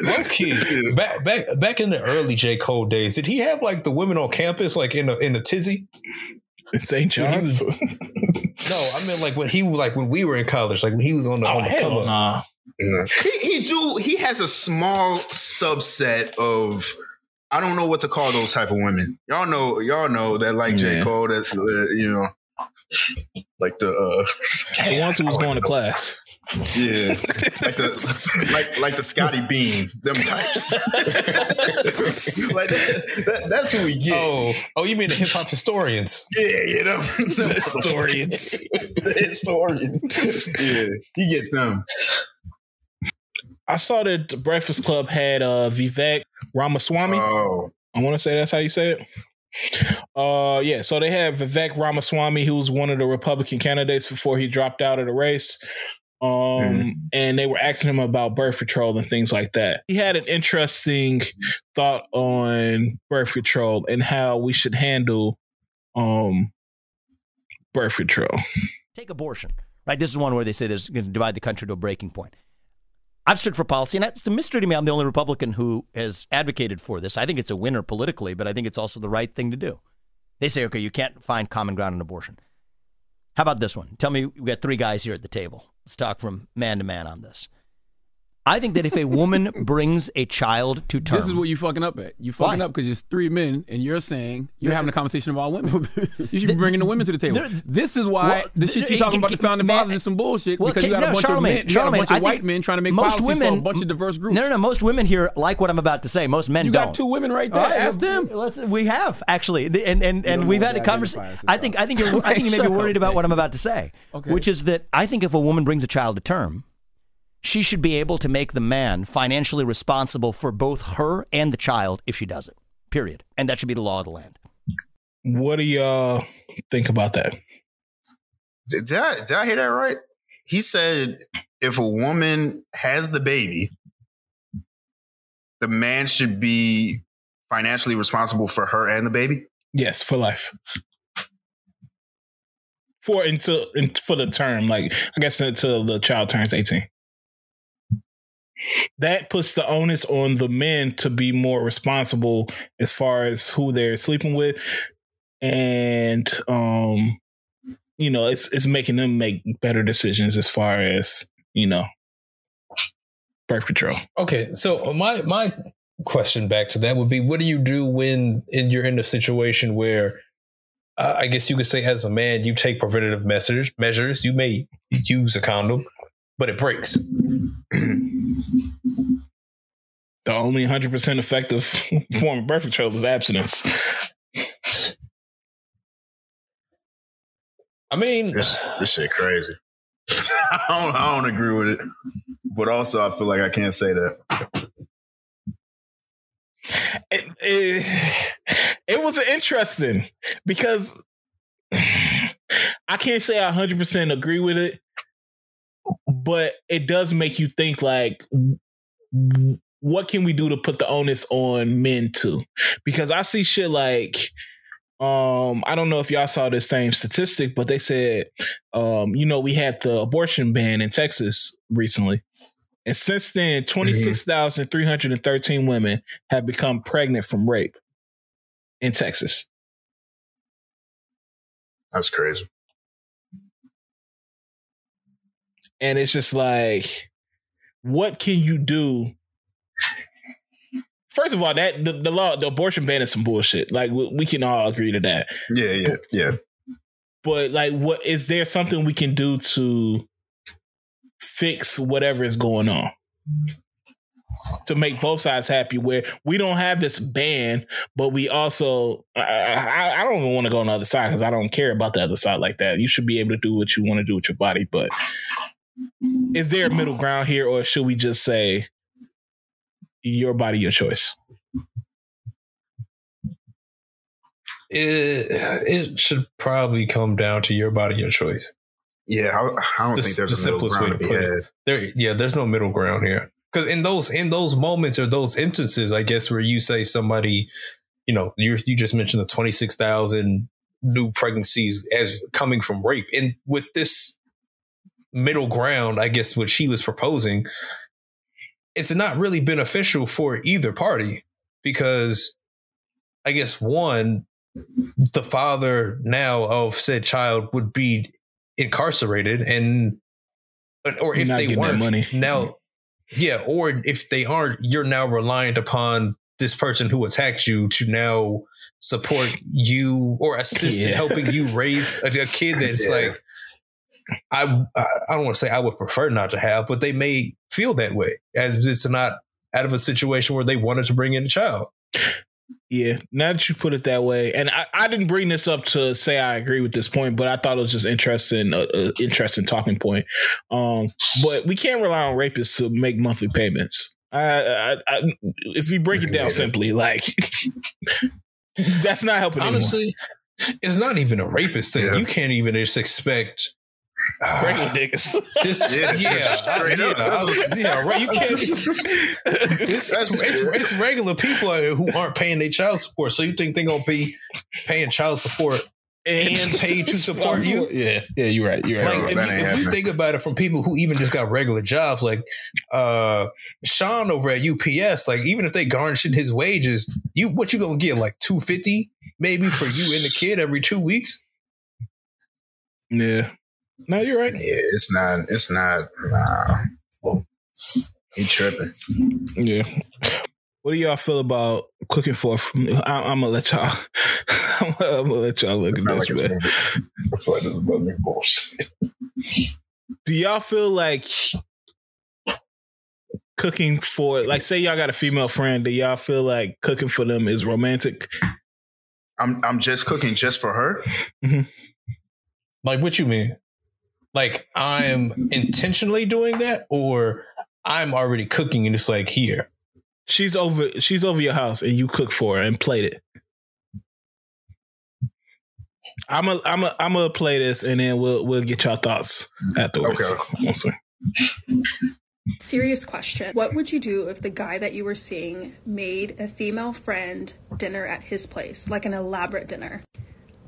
Low key, back back back in the early J. Cole days, did he have like the women on campus, like in the in the tizzy? St. When he John's. was- No, I mean like when he like when we were in college, like when he was on the Oh on the hell nah. No. He, he do he has a small subset of I don't know what to call those type of women. Y'all know, y'all know that like J Cole, that uh, you know, like the uh, The ones who was going to class. Yeah, like the like like the Scottie Beam, them types. like that, that- that's who we get. Oh, oh, you mean the hip hop historians? Yeah, you know, The historians. the historians. Yeah, you get them. I saw that the Breakfast Club had uh, Vivek Ramaswamy. Oh, I want to say that's how you say it. Uh, yeah. So they had Vivek Ramaswamy, who was one of the Republican candidates before he dropped out of the race. Um, Mhm. and they were asking him about birth control and things like that. He had an interesting thought on birth control and how we should handle um birth control. Take abortion, right? This is one where they say there's going to divide the country to a breaking point. I've stood for policy, and it's a mystery to me. I'm the only Republican who has advocated for this. I think it's a winner politically, but I think it's also the right thing to do. They say, okay, you can't find common ground on abortion. How about this one? Tell me, we got three guys here at the table. Let's talk from man to man on this. I think that if a woman brings a child to term, This is what you fucking up at. You fucking Why? up because it's three men, and you're saying you're having a conversation about women. you should be bringing the women to the table. There- This is why Well, the shit you're talking it- about the it- founding fathers is some bullshit Well, because you okay, got a bunch Charlemagne, of men, you got a bunch of white men trying to make most women, for a bunch of diverse groups. No, no, no. Most women here like what I'm about to say. Most men you don't. You got two women right there. All right, Ask them. Let's, we have actually, and and, and we've had a conversation. I think I think you're I think you may be worried about what I'm about to say, which is that I think if a woman brings a child to term, she should be able to make the man financially responsible for both her and the child if she does it. Period, and that should be the law of the land. What do y'all think about that? did, did I, did I hear that right? He said if a woman has the baby, the man should be financially responsible for her and the baby. Yes, for life. For until for the term, like I guess until the child turns eighteen. That puts the onus on the men to be more responsible as far as who they're sleeping with, and um, you know, it's it's making them make better decisions as far as you know, birth control. Okay, so my my question back to that would be, what do you do when in, you're in a situation where, uh, I guess you could say, as a man, you take preventative measures. Measures you may use a condom, but it breaks. The only hundred percent effective form of birth control is abstinence. I mean, This this shit crazy. I don't I don't agree with it, but also I feel like I can't say that. it, it, it was interesting because I can't say I 100% agree with it, but it does make you think like, what can we do to put the onus on men too? Because I see shit like, um, I don't know if y'all saw this same statistic, but they said, um, you know, we had the abortion ban in Texas recently. And since then, 26,313 women have become pregnant from rape in Texas. That's crazy. And it's just like, what can you do? First of all, that the, the law, the abortion ban is some bullshit. Like we, we can all agree to that. Yeah, yeah, yeah. But like, what is there something we can do to fix whatever is going on? To make both sides happy, where we don't have this ban, but we also, I, I, I don't even want to go on the other side because I don't care about the other side like that. You should be able to do what you want to do with your body, but is there a middle ground here, or should we just say your body, your choice? it, it should probably come down to your body, your choice. Yeah, I, I don't The- think there's the a simplest way ground to to put it. There, yeah, there's no middle ground here. Because in those in those moments or those instances, I guess where you say somebody, you know, you you just mentioned the twenty six thousand new pregnancies as coming from rape, and with this middle ground, I guess what she was proposing, it's not really beneficial for either party because I guess one, the father now of said child would be incarcerated and or if they weren't money. now yeah or if they aren't you're now reliant upon this person who attacked you to now support you or assist in helping you raise a, a kid that's Yeah. like I I I don't want to say I would prefer not to have, but they may feel that way as it's not out of a situation where they wanted to bring in a child. Yeah, now that you put it that way, and I, I didn't bring this up to say I agree with this point, but I thought it was just interesting, uh, uh, interesting talking point. Um, but we can't rely on rapists to make monthly payments. I, I, I, if we break it down Yeah. simply, like that's not helping. anyone. Honestly, it's not even a rapist thing. Yeah. You can't even just expect. Regular niggas. this, Yeah, yeah, I- straight yeah, up. Was- yeah, right. You can't. It's, it's, it's, it's regular people who aren't paying their child support. So you think they're gonna be paying child support and pay to support you? Yeah, yeah, you're right. You're right. Like if, that you, if you think about it from people who even just got regular jobs, like uh Sean over at UPS, like even if they garnishing his wages, you what you gonna get like two fifty maybe for you and the kid every two weeks? yeah, no, you're right. Yeah, it's not. It's not. Nah. He tripping. Yeah. What do y'all feel about cooking for? I, I'm gonna let y'all. I'm gonna let y'all look It's at not like this, it's man. moving. I feel like this is about to be bullshit. do y'all feel like cooking for like say y'all got a female friend do y'all feel like cooking for them is romantic I'm I'm just cooking just for her. Mm-hmm. Like what you mean? Like I'm intentionally doing that, or I'm already cooking and it's like here. she's over she's over your house and you cook for her and plate it i'm a i'm a i'm gonna play this and then we'll we'll get y'all thoughts afterwards Okay. One second. Serious question. What would you do if the guy that you were seeing made a female friend dinner at his place, like an elaborate dinner?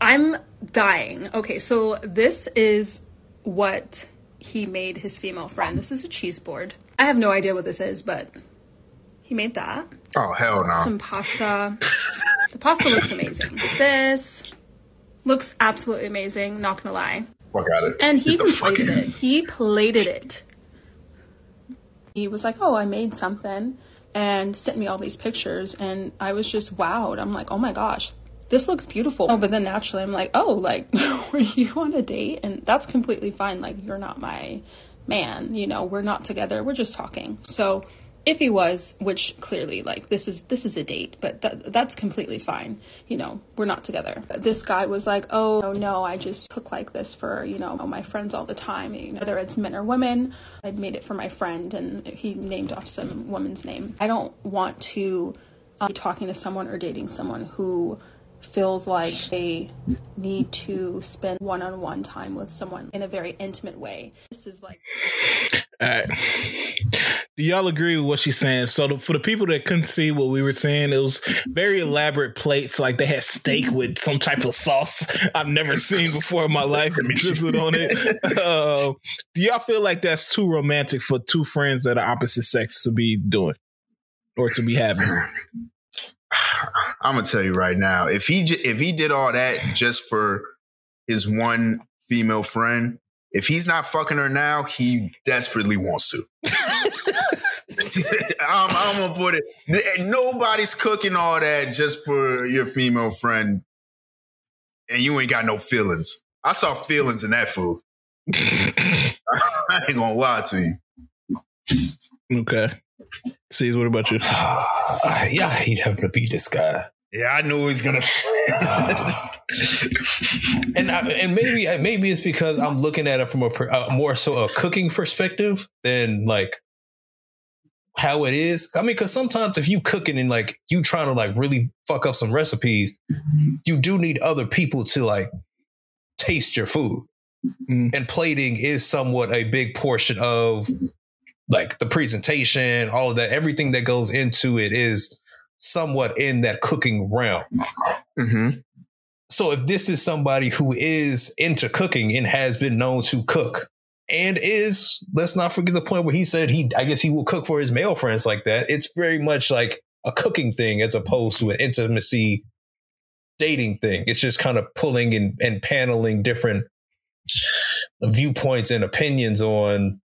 I'm dying. Okay, so this is what he made his female friend. This is a cheese board. I have no idea what this is, but he made that. Oh hell no! Some pasta. the pasta looks amazing. This looks absolutely amazing, not gonna lie. Fuck out it. And he Get the even plated it. He plated it. He was like, "Oh, I made something," and sent me all these pictures, and I was just wowed. I'm like, "Oh my gosh, this looks beautiful." Oh, but then naturally, I'm like, "Oh, like, were you on a date?" And that's completely fine. Like, you're not my man. You know, we're not together. We're just talking. So. If he was, which clearly, like this is this is a date, but that that's completely fine. You know, we're not together. This guy was like, "Oh no, I just cook like this for you know my friends all the time. You know, whether it's men or women. I'd made it for my friend, and he named off some woman's name. I don't want to uh, be talking to someone or dating someone who feels like they need to spend one-on-one time with someone in a very intimate way. This is like all right do y'all agree with what she's saying? So the, for the people that couldn't see what we were saying it was very elaborate plates like they had steak with some type of sauce i've never seen before in my life and drizzled on it. Uh, do y'all feel like that's too romantic for two friends that are opposite sex to be doing or to be having I'm gonna tell you right now. If he if he did all that just for his one female friend, if he's not fucking her now, he desperately wants to. I'm, I'm gonna put it. Nobody's cooking all that just for your female friend, and you ain't got no feelings. I saw feelings in that food. I ain't gonna lie to you. okay see what about you yeah, I hate having to be this guy. Yeah, I knew he was gonna. and I, and maybe maybe it's because I'm looking at it from a per- uh, more so a cooking perspective than like how it is. I mean, because sometimes if you cooking and like you trying to like really fuck up some recipes, you do need other people to like taste your food. Mm. And plating is somewhat a big portion of like the presentation, all of that, everything that goes into it is somewhat in that cooking realm. hmm So if this is somebody who is into cooking and has been known to cook and is, let's not forget the point where he said he, I guess he will cook for his male friends like that. It's very much like a cooking thing as opposed to an intimacy dating thing. It's just kind of pulling and, and paneling different viewpoints and opinions on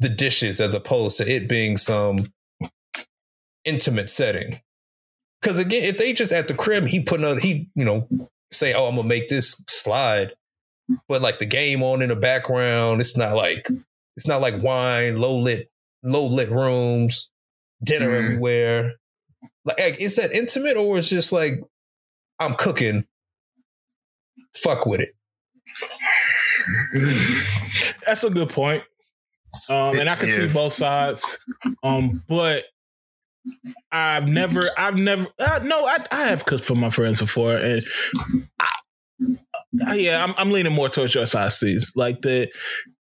the dishes as opposed to it being some intimate setting. Because again, if they just at the crib, he put another, he you know say, "Oh, I'm gonna make this slide," but like the game on in the background, it's not like it's not like wine, low lit, low lit rooms, dinner Mhm. everywhere. Like, like, is that intimate or it's just like I'm cooking? Fuck with it. That's a good point. Um, and I can see both sides. Um, but I've never, I've never, uh, no, I, I have cooked for my friends before, and I, uh, yeah, I'm, I'm leaning more towards your side, C's. Like the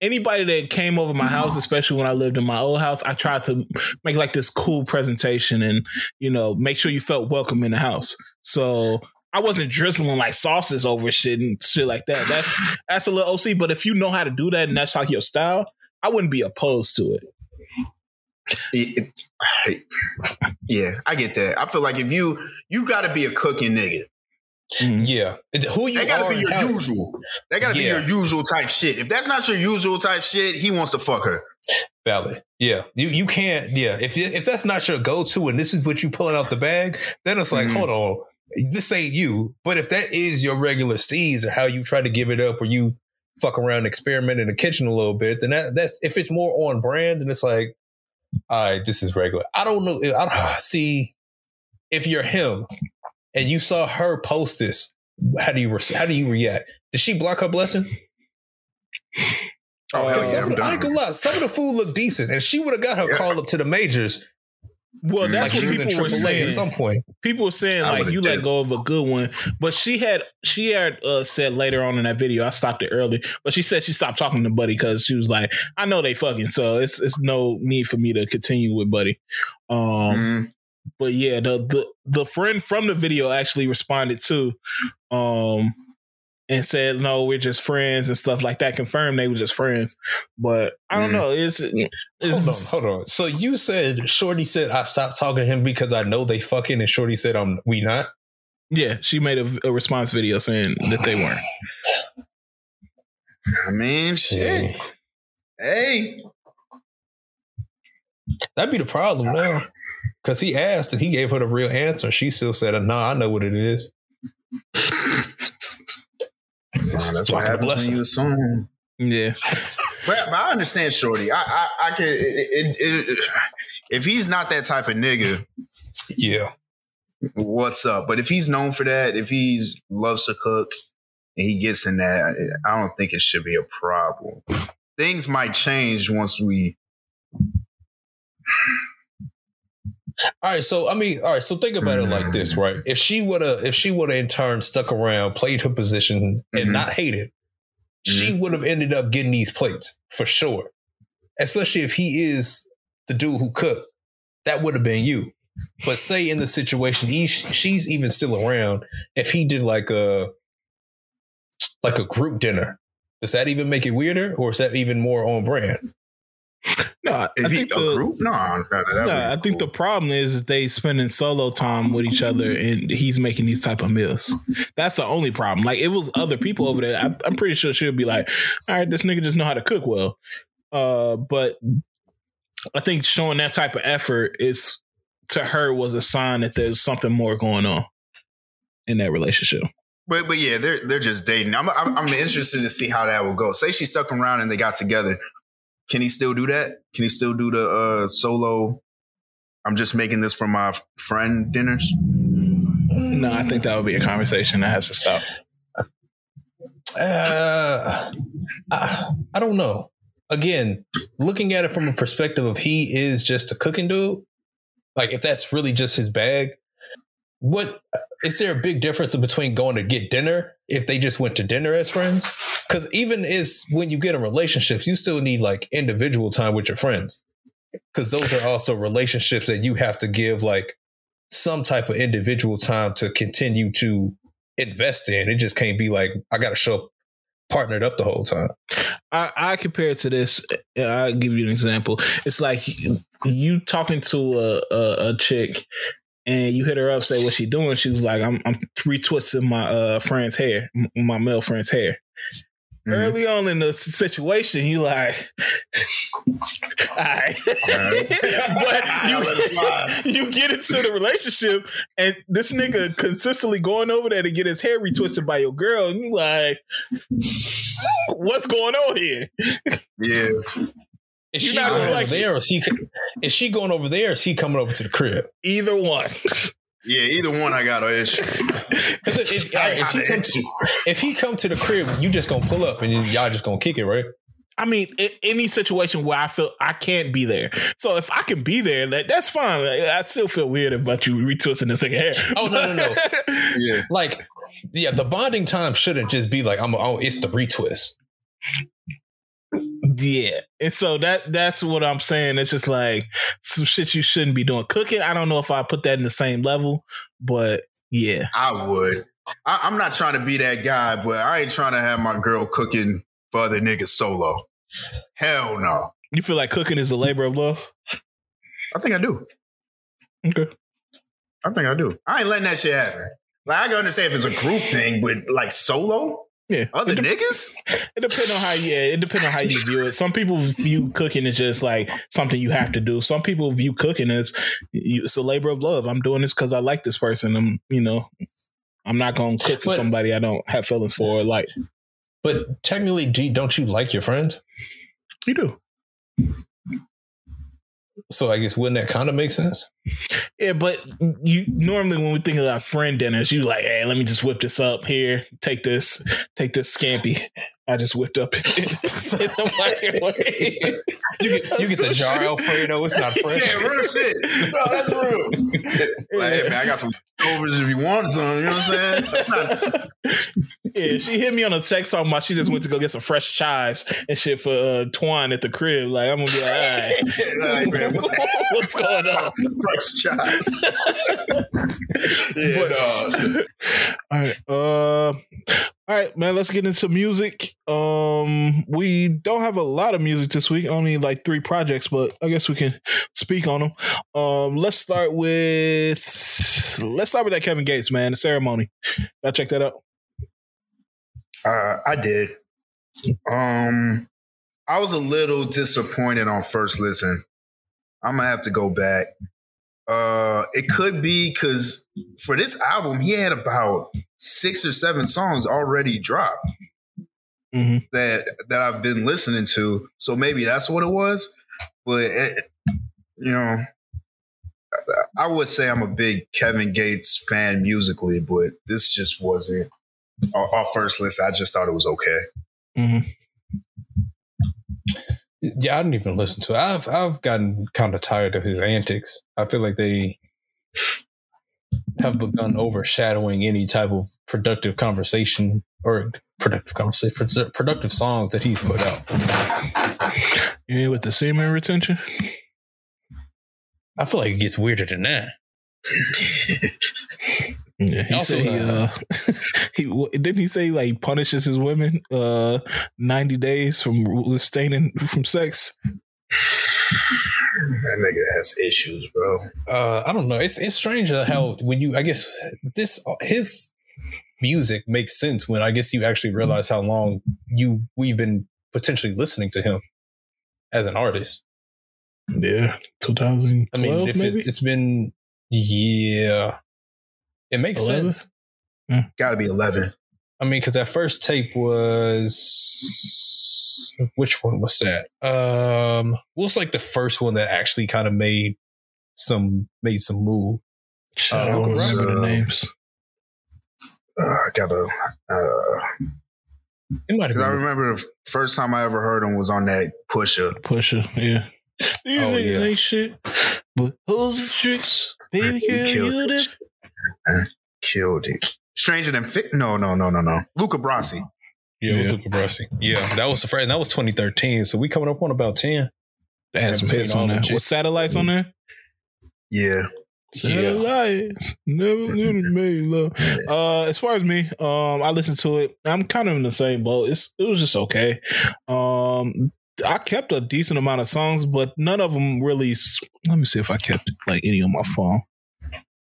anybody that came over my house, especially when I lived in my old house, I tried to make like this cool presentation and you know make sure you felt welcome in the house. So I wasn't drizzling like sauces over shit and shit like that. That's that's a little OC. But if you know how to do that and that's like your style, I wouldn't be opposed to it. It- it- yeah, I get that. I feel like if you you got to be a cooking nigga. Yeah, who you That gotta be your how- usual. That got to Yeah. be your usual type shit. If that's not your usual type shit, he wants to fuck her. Valid. Yeah. You you can't, yeah. If if that's not your go-to and this is what you pulling out the bag, then it's like, Mhm. hold on. This ain't you. But if that is your regular steez or how you try to give it up or you fuck around experiment in the kitchen a little bit, then that, that's if it's more on brand, and it's like, all right, this is regular. I don't know. I don't, see if you're him and you saw her post this, how do you re- how do you react? Did she block her blessing? Oh, hell yeah, some, I'm of the- I ain't done. gonna lie, some of the food looked decent, and she would have got her Yeah. call up to the majors Well, that's like what people were saying. at some point. People were saying I like you did. let go of a good one, but she had she had uh, said later on in that video. I stopped it early, but she said she stopped talking to Buddy because she was like, "I know they fucking, so it's it's no need for me to continue with Buddy." Um, Mhm. but yeah, the the the friend from the video actually responded too, um, and said, "No, we're just friends and stuff like that." Confirmed they were just friends, but I don't Mhm. know. It's, Hold on, hold on. So you said Shorty said I stopped talking to him because I know they fucking, and Shorty said I'm we not. yeah. She made a, a response video saying that they weren't. I mean, shit. Hey, That'd be the problem now, because he asked and he gave her the real answer. She still said, "Nah, I know what it is." Nah, that's Blocking what the happens blessing. when you assume. Yeah. But, but I understand, Shorty. I I, I can. It, it, it, if he's not that type of nigga, Yeah, what's up? But if he's known for that, if he loves to cook and he gets in that, I don't think it should be a problem. Things might change once we. All right, so I mean, all right, so think about it like this, right? If she would have, if she would have in turn stuck around, played her position, and Mhm. not hated, she would have ended up getting these plates for sure. Especially if he is the dude who cooked, that would have been you. But say in the situation, he, she's even still around. If he did like a like a group dinner, does that even make it weirder, or is that even more on brand? No, I he, think a the, group, no, No, I be think the problem is they spending solo time with each other, and he's making these type of meals. That's the only problem. Like, it was other people over there. I, I'm pretty sure she'll be like, "All right, this nigga just know how to cook well." Uh, but I think showing that type of effort is to her was a sign that there's something more going on in that relationship. But but yeah, they're they're just dating. I'm I'm, I'm interested to see how that will go. Say she stuck around and they got together. Can he still do that? Can he still do the uh, solo? I'm just making this for my friend dinners. No, I think that would be a conversation that has to stop. Uh, I, I don't know. Again, looking at it from a perspective of he is just a cooking dude, like if that's really just his bag, what is there a big difference between going to get dinner if they just went to dinner as friends? Because even is when you get in relationships, you still need like individual time with your friends. Because those are also relationships that you have to give like some type of individual time to continue to invest in. It just can't be like I got to show up partnered up the whole time. I, I compare it to this. I'll give you an example. It's like you talking to a, a, a chick and you hit her up, say what she doing. She was like, I'm, I'm retwisting my uh, friend's hair, my male friend's hair. early on in the situation, you like, all right. but you, you get into the relationship, and this nigga consistently going over there to get his hair retwisted by your girl, and you like, what's going on here? Yeah. Is You're she not going over like there, or is he? Is she going over there, or is he coming over to the crib? Either one. Yeah, either one I got an issue. if, if, I, if, he come to, if he come to the crib, you just gonna pull up and y'all just gonna kick it, right? I mean, any situation where I feel I can't be there. So if I can be there, that, that's fine. Like, I still feel weird about you retwisting this nigga hair. Oh no, no, no. Yeah. like, yeah, the bonding time shouldn't just be like, I'm. Oh, it's the retwist. Yeah. And so that that's what I'm saying. It's just like some shit you shouldn't be doing. Cooking, I don't know if I put that in the same level, but yeah. I would. I, I'm not trying to be that guy, but I ain't trying to have my girl cooking for other niggas solo. Hell no. You feel like cooking is a labor of love? I think I do. Okay. I think I do. I ain't letting that shit happen. Like I can understand if it's a group thing, but like solo, Yeah. other It, de- niggas. it depends on how yeah, it depends on how you view it. Some people view cooking as just like something you have to do. Some people view cooking as you, it's a labor of love. I'm doing this because I like this person. I'm you know, I'm not gonna cook for But- somebody I don't have feelings for or like. But technically, G, don't you like your friends? You do. So I guess wouldn't that kind of make sense? Yeah, but you normally when we think about friend dinners, you like, hey, let me just whip this up here. Take this, take this scampi. I just whipped up. in the microwave. You get, you get the jar Alfredo. It's not fresh. Yeah, real shit. No, that's real. Like, hey man, I got some overs if you want some. You know what I'm saying? Yeah, she hit me on a text talking about she just went to go get some fresh chives and shit for uh, Twine at the crib. Like I'm gonna be like, all right, Like, man, what's, what's going on? fresh chives. yeah, dog. All right, uh, all right, man. Let's get into music. Um, we don't have a lot of music this week. Only like three projects, but I guess we can speak on them. Um, let's start with let's start with that Kevin Gates man. The ceremony. Y'all check that out. Uh, I did. Um, I was a little disappointed on first listen. I'm gonna have to go back. Uh, it could be because for this album, he had about six or seven songs already dropped Mhm. that that I've been listening to. So maybe that's what it was. But it, you know, I would say I'm a big Kevin Gates fan musically, but this just wasn't our, our first list. I just thought it was okay. Mm-hmm. Yeah, I didn't even listen to it. I've I've gotten kind of tired of his antics. I feel like they have begun overshadowing any type of productive conversation or productive conversation, productive songs that he's put out. You Yeah, with the semen retention. I feel like it gets weirder than that. Yeah, he Also, said he, uh, he w- didn't he say like punishes his women uh ninety days from abstaining from sex. That nigga has issues, bro. Uh, I don't know. It's it's strange how when you I guess this his music makes sense when I guess you actually realize how long you we've been potentially listening to him as an artist. Yeah, two thousand. I mean, if maybe it's, it's been yeah, it makes 11? sense. Got to be eleven. I mean, because that first tape was which one was that? Um, what's like the first one that actually kind of made some made some move? Shit, I Uh, don't was, remember the names. Uh, I gotta. Uh, It might have 'cause I been. remember the first time I ever heard him was on that Pusher. Pusher, yeah. These Oh, niggas yeah. ain't shit, but hoes and tricks, baby girl, killed you it. the Killed it. Stranger than fit? No, no, no, no, no. Luca Brasi. Yeah, it was Luca Brasi. Yeah, that was the first. And that was 2013. So we coming up on about 10. They had some hits on the there. chicks. With satellites on there. Yeah. Yeah. Satellites never gonna make love. Uh, as far as me, um, I listened to it. I'm kind of in the same boat. It's it was just okay. Um, I kept a decent amount of songs, but none of them really. Let me see if I kept like any on my phone.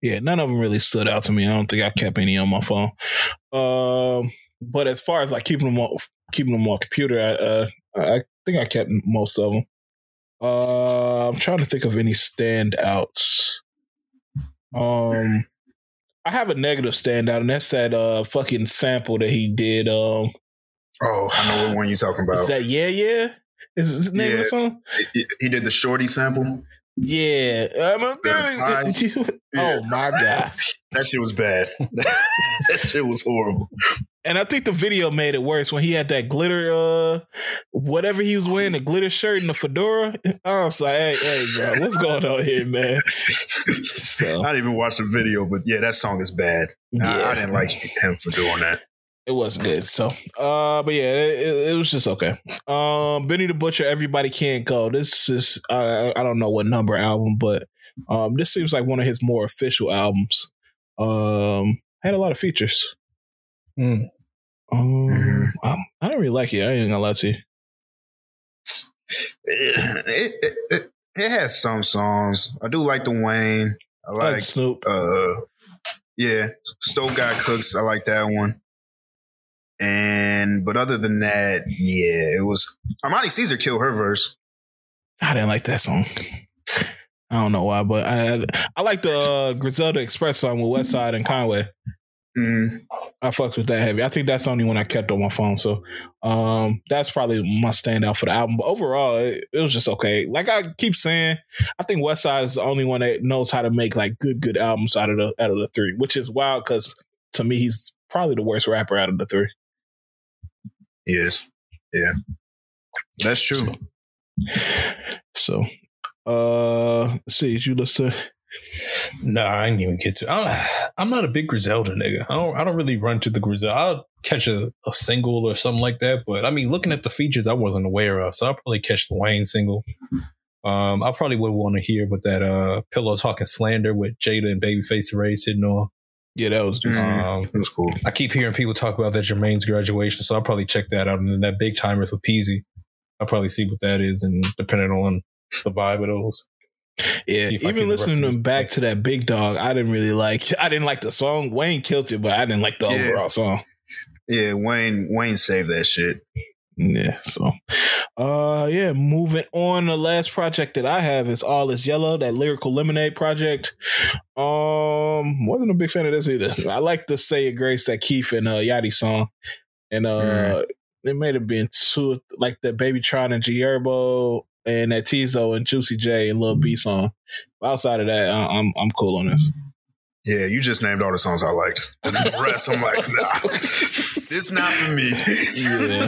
Yeah, none of them really stood out to me. I don't think I kept any on my phone. Um, but as far as like keeping them on, keeping them on computer. I, uh, I think I kept most of them. Uh, I'm trying to think of any standouts. Um, I have a negative standout, and that's that uh fucking sample that he did. Um, oh, I know what one you're talking about. Is that yeah, yeah? Is the name of the song? He, he did the shorty sample. Yeah. I'm a oh my god, that shit was bad. that shit was horrible. And I think the video made it worse when he had that glitter, uh, whatever he was wearing, the glitter shirt and the fedora. I was like, hey, hey, bro, what's going on here, man? So. I didn't even watch the video, but yeah, that song is bad. Yeah. I, I didn't like him for doing that. It wasn't good. So, uh, but yeah, it, it, was just okay. Um, Benny the Butcher, Everybody Can't Go. This is I, I don't know what number album, but um, this seems like one of his more official albums. Um, had a lot of features. Mm. Um, mm-hmm. I don't really like it. I ain't gonna lie to you. It, it, it, it, has some songs. I do like the Wayne. I like, I like Snoop. Uh, yeah, Stove God Cooks. I like that one. And but other than that, yeah, it was Armani Caesar killed her verse. I didn't like that song. I don't know why, but I I like the uh, Griselda Express song with Westside and Conway. Mm. I fucked with that heavy. I think that's the only one I kept on my phone. So um, that's probably my standout for the album. But overall, it, it, was just okay. Like I keep saying, I think Westside is the only one that knows how to make like good, good albums out of the out of the three, which is wild because to me he's probably the worst rapper out of the three. Yes. Yeah. That's true. So, uh, let's see, did you listen? Nah, I didn't even get to. I am not a big Griselda nigga. I don't. I don't really run to the Griselda. I'll catch a, a, single or something like that. But I mean, looking at the features, I wasn't aware of. So I'll probably catch the Wayne single. Um, I probably would want to hear what that uh Pillow Talking Slander with Jada and Babyface Ray sitting on. Yeah, that was mm, um, it was cool. I keep hearing people talk about that Jermaine's graduation, so I'll probably check that out. And then that Big Tymers with Peezy, I'll probably see what that is, and depending on the vibe of those. Yeah, even listening to them back to that Big Dog, I didn't really like. I didn't like the song. Wayne killed it, but I didn't like the yeah. overall song. Yeah, Wayne Wayne saved that shit. Yeah, so uh yeah, moving on. The last project that I have is All Is Yellow, that lyrical lemonade project. Um wasn't a big fan of this either. I like the Say Your Grace that Keith and uh Yachty song. And uh mm. it may have been two like the Baby Tron and G Herbo and that Teezo and Juicy J and Lil B song. But outside of that, I'm I'm cool on this. Yeah, you just named all the songs I liked. And the rest, I'm like, nah, it's not for me. Yeah.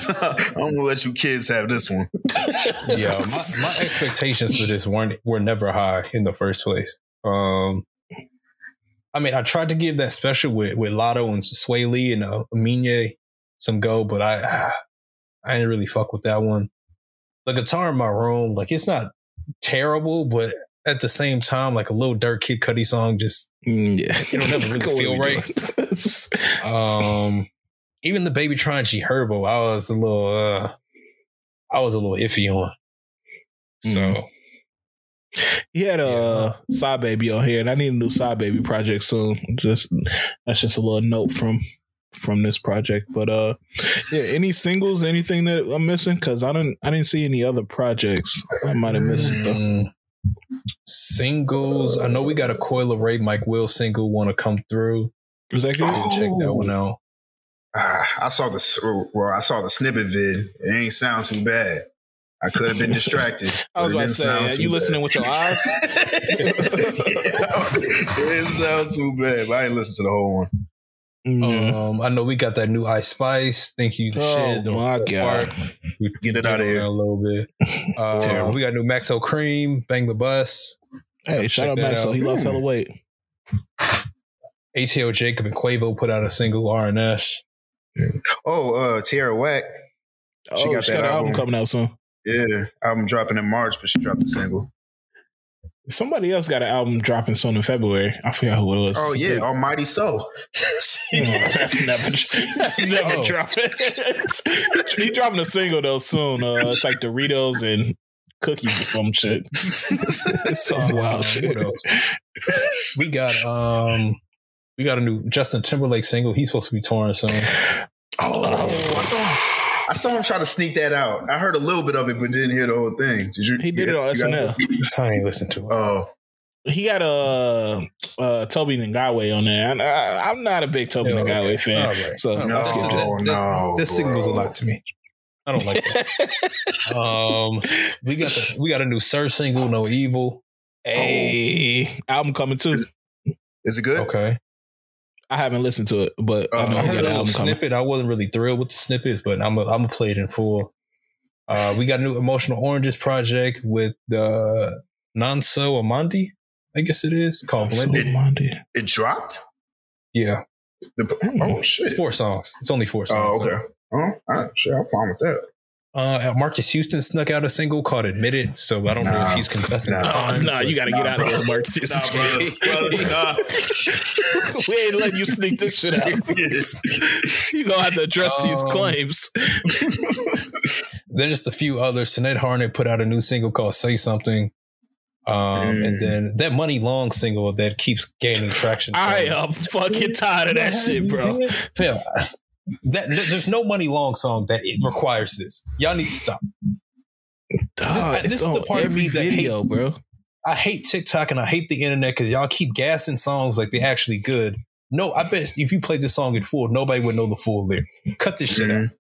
I'm gonna let you kids have this one. yeah, my, my expectations for this weren't were never high in the first place. Um, I mean, I tried to give that special with with Latto and Swae Lee and uh, Aminé some go, but I I didn't really fuck with that one. The guitar in my room, like it's not terrible, but at the same time, like a little Durk Kid Cudi song, just mm, yeah, it'll never really feel right. um, even the Baby Tron G Herbo, I was a little, uh, I was a little iffy on. So. Mm. He had a uh, Side Baby on here, and I need a new Side Baby project soon. Just that's just a little note from from this project. But uh, yeah, any singles, anything that I'm missing? Because I didn't I didn't see any other projects. I might have missed it though. Mm. Singles. I know we got a Coi Leray Mike Will single want to come through. Was that good? Oh. Check that one out. Uh, I saw the well, I saw the snippet vid. It ain't sound too bad. I could have been distracted. I was about to say, are you bad. listening with your eyes? yeah, it didn't sound too bad, but I didn't listen to the whole one. Mm-hmm. Um, I know we got that new Ice Spice. Thank you, the oh, shit. my god, we get it out of here a little bit. Uh, we got new Maxo Kream, Bang the Bus. Hey, shout out Maxo. Out. He lost hella weight. ATO Jacob and Quavo put out a single RNS. Oh, uh, Tierra Whack. She oh, got she that got album. album coming out soon. Yeah, album dropping in March, but she dropped a single. Somebody else got an album dropping soon in February. I forgot who it was. Oh yeah, Almighty So. that's never, that's never oh. dropping. he dropping a single though soon. Uh, it's like Doritos and cookies or some shit. it's so wild. we got um, we got a new Justin Timberlake single. He's supposed to be touring soon. Oh, uh, I saw him try to sneak that out. I heard a little bit of it, but didn't hear the whole thing. Did you? He did it on you guys- SNL. I ain't listen to it. Oh, He got a uh, Tobe Nwigwe on there. And I, I'm not a big Toby Yeah, Ngawe okay. fan, All right. so No, No, I'll skip that. Oh, no, This signals a lot to me. I don't like that. um, we got the, we got a new Sir single, No Evil. Hey, album coming too. Is it good? Okay, I haven't listened to it, but I Uh, know I heard got a an little album coming. snippet. I wasn't really thrilled with the snippets, but I'm a, I'm gonna play it in full. Uh, we got a new Emotional Oranges project with uh, Nanso Amandi, I guess it is called Blended. Monday. It dropped. Yeah, The, oh shit. it's four songs. It's only four songs. Oh okay. Oh, all right. Shit, I'm fine with that. Uh, Marques Houston snuck out a single called "Admitted," so I don't know if he's confessing. nah. Oh, no, but- you got to get Nah, out of bro. here, Mark. Nah, brother, brother, nah. we ain't letting you sneak this shit out. you gonna have to address these Um, claims. Then just a few others. Sinead Harnett put out a new single called "Say Something," um, Mm. and then that Muni Long single that keeps gaining traction. I am fucking tired of that shit, bro. Fam, that there's no Muni Long song that it requires this. Y'all need to stop. Dog, this it's is the part of me that video, hates- bro. I hate TikTok and I hate the internet because y'all keep gassing songs like they're actually good. No, I bet if you played this song in full, nobody would know the full lyric. Cut this shit out. Mm-hmm.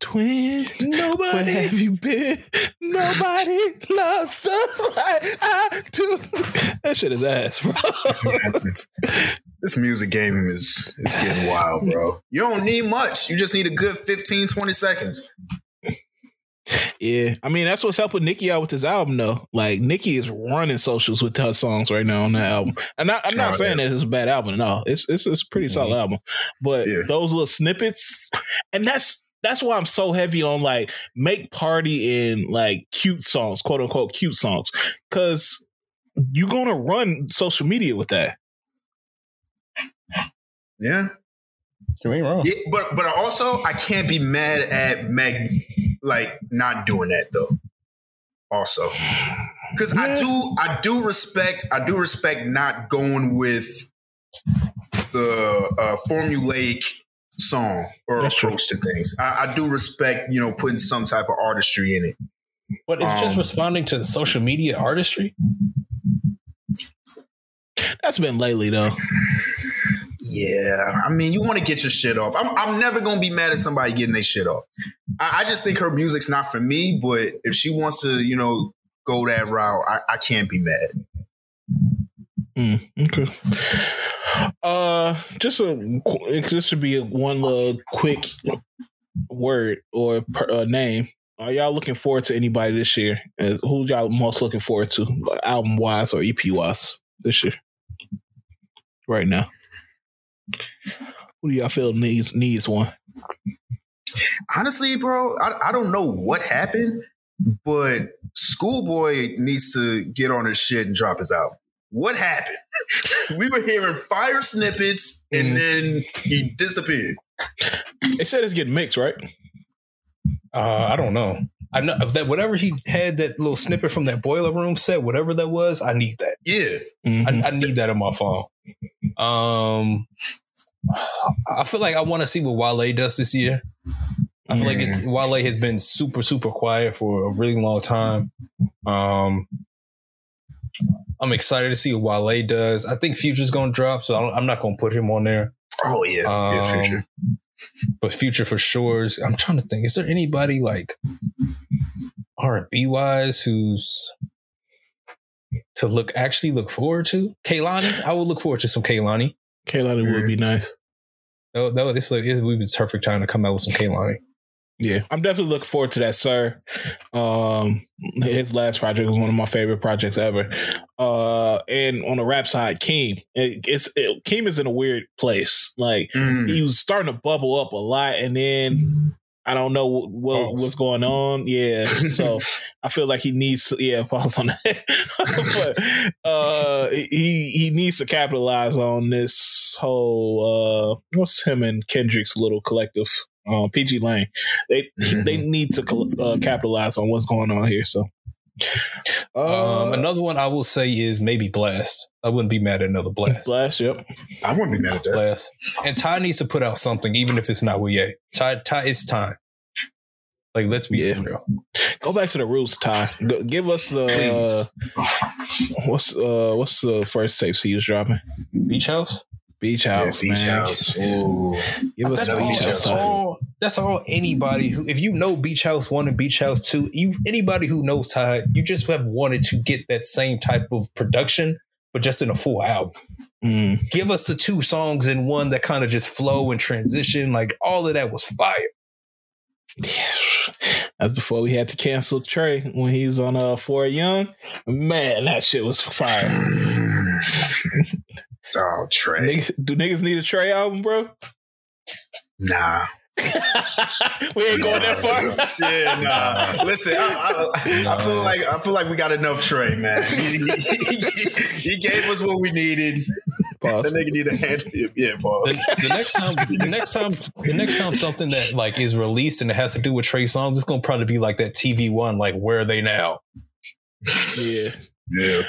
Twin, where Nobody. have you been? Nobody loves the right I do. That shit is ass, bro. This music game is, is getting wild, bro. You don't need much. You just need a good 15, 20 seconds. yeah, I mean that's what's helping Nicki out with this album, though. Like Nicki is running socials with her songs right now on that album. And I, I'm not Oh, saying yeah. that it's a bad album, no. It's it's, it's a pretty solid mm-hmm. album, but Yeah. those little snippets, and that's that's why I'm so heavy on like make party in like cute songs, quote unquote cute songs, because you're gonna run social media with that. Yeah. You ain't wrong. Yeah, but but also I can't be mad at Meg like not doing that though. Also, because I do I do respect I do respect not going with the uh, formulaic song or That's true. approach to things. I, I do respect you know putting some type of artistry in it. But it's just Um, responding to the social media artistry. That's been lately though. Yeah, I mean, you want to get your shit off. I'm, I'm never gonna be mad at somebody getting their shit off. I, I just think her music's not for me. But if she wants to, you know, go that route, I, I can't be mad. Mm, okay. Uh, just a this should be a one little quick word or per, uh, name. Are y'all looking forward to anybody this year? Who y'all most looking forward to, album wise or EP wise, this year? Right now, who do y'all feel needs needs one? Honestly, bro, I, I don't know what happened, but Schoolboy needs to get on his shit and drop his album. What happened? we were hearing fire snippets and then he disappeared. They said it's getting mixed, right? Uh, I don't know. I know that whatever he had that little snippet from that boiler room set, whatever that was, I need that. Yeah. Mhm. I, I need that on my phone. Um, I feel like I want to see what Wale does this year. I feel like it's Wale has been super super quiet for a really long time. Um, I'm excited to see what Wale does. I think Future's gonna drop, so I don't- I'm not gonna put him on there. Oh yeah, yeah, Um, future. But Future for sure is. I'm trying to think. Is there anybody like R and B wise who's to look actually look forward to? Kehlani, I would look forward to some Kehlani. Kehlani would be nice. That, that, this like this would be the perfect time to come out with some Kehlani. Yeah, I'm definitely looking forward to that, sir. Um, his last project was one of my favorite projects ever. Uh, and on the rap side, Keem, it, it's it, Keem is in a weird place. Like Mm. he was starting to bubble up a lot, and then I don't know what, what what's going on. Yeah, so I feel like he needs to. Yeah, pause on that. but uh, he he needs to capitalize on this whole. Uh, what's him and Kendrick's little collective? Uh, pgLang. They they need to uh, capitalize on what's going on here. So. Uh, Um, another one I will say is maybe Blxst. I wouldn't be mad at another Blxst. Blxst, yep. I wouldn't be mad at that. Blxst. And Ty needs to put out something, even if it's not with Ye. Ty, Ty, it's time. Like, let's be Yeah. real. Go back to the roots, Ty. Go, give us the uh, what's uh what's the first tapes he was dropping? Beach House. Beach Yeah, House, Beach man. House. Ooh. Give us That's all, Beach House. that's all. That's all. Anybody who, if you know Beach House One and Beach House Two, you anybody who knows Ty, you just have wanted to get that same type of production, but just in a full album. Mm. Give us the two songs in one that kind of just flow and transition. Like all of that was fire. That's before we had to cancel Trey when he's on uh Four Young. Man, that shit was fire. Oh, Trey. Niggas, do niggas need a Trey album, bro? Nah. we ain't going that far. Yeah, nah. Listen, I, I, I feel like I feel like we got enough Trey, man. He, he- he gave us what we needed. Pause. That nigga need a hand. Yeah, Paul. The, the next time, the next time, the next time something that like is released and it has to do with Trey Songz, it's gonna probably be like that TV one, like where are they now? Yeah. Yeah.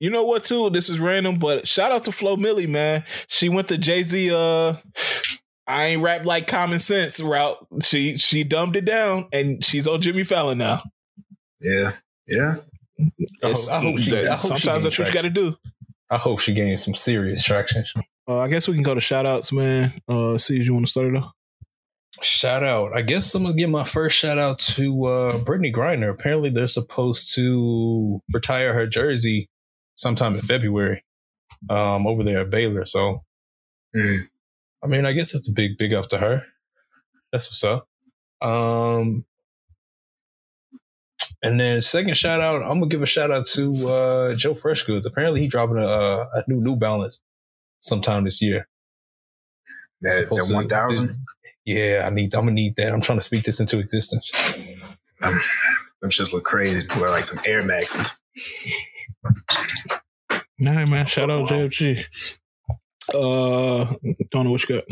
You know what too? This is random, but shout out to Flo Milli, man. She went to Jay Z uh I ain't rap like common sense route. She she dumbed it down and she's on Jimmy Fallon now. Yeah. Yeah. I hope, I hope she, I hope sometimes gains that's what you gotta do. I hope she gains some serious traction. Uh, I guess we can go to shout outs, man. Uh see if you want to start it off. Shout out. I guess I'm gonna give my first shout out to uh Brittney Griner. Apparently they're supposed to retire her jersey sometime in February. Um over there at Baylor. So Mm. I mean I guess that's a big big up to her. That's what's up. Um and then second shout out, I'm gonna give a shout out to uh Joe Freshgoods. Apparently he dropping a, a new New Balance sometime this year. That, that 1000. Yeah, I need I'm gonna need that. I'm trying to speak this into existence. Um, them shits look crazy. Wear like some Air Maxes. Nah, man. Shout out JFG. Uh, don't know what you got.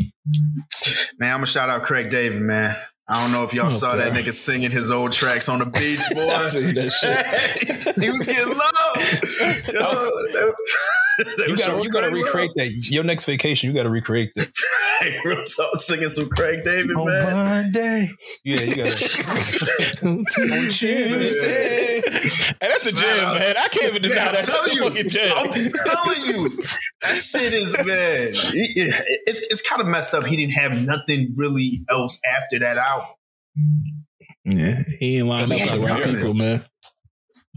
Man, I'm gonna shout out Craig David, man. I don't know if y'all Oh, saw that nigga singing his old tracks on the beach, boy. I seen that shit. he was getting love. Yo, they- they You gotta showing you gotta Craig love. recreate that. Your next vacation, you gotta recreate that. Hey, real talk, singing some Craig David, On man. Monday. Yeah, you gotta on Tuesday. Hey, that's a jam, man. I can't even deny Man, I'm that. That's telling a you, fucking jam. I'm telling you, that shit is man. it- it- it's it's kind of messed up. He didn't have nothing really else after that album. Yeah, he ain't lined up with the right people, man.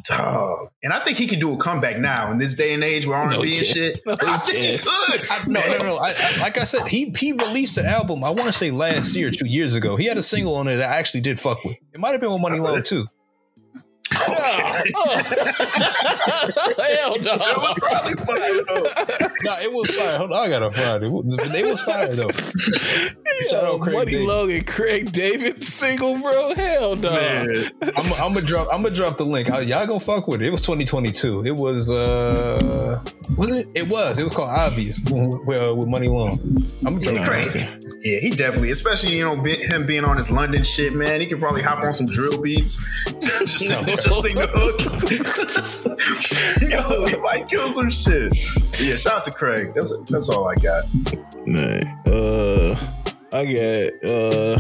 Dog. And I think he can do a comeback now in this day and age with R&B he and can't. shit. No, I think he could. I, no, no, no. I, I, like I said, he he released an album. I want to say last year, two years ago. He had a single on it that I actually did fuck with. It might have been with Muni Long too. Hell no. That was probably fire though. No, it was fire. Hold on, I gotta find it. It was fire though. Shout out Craig Money David. Long and Craig David single, bro. Hell no. Man, I'm, I'm gonna drop. I'm gonna drop the link. I- y'all gonna fuck with it. It was 2022. It was. uh Was it? It was. It was called Obvious. Well, with Muni Long. I'm gonna yeah, drop he it. crazy. Yeah, he definitely, especially you know be, him being on his London shit, man. He could probably hop on some drill beats, just No. just sing the hook. Yo, he might kill some shit. Yeah, shout out to Craig. That's that's all I got. Nah. Uh, I got. Uh,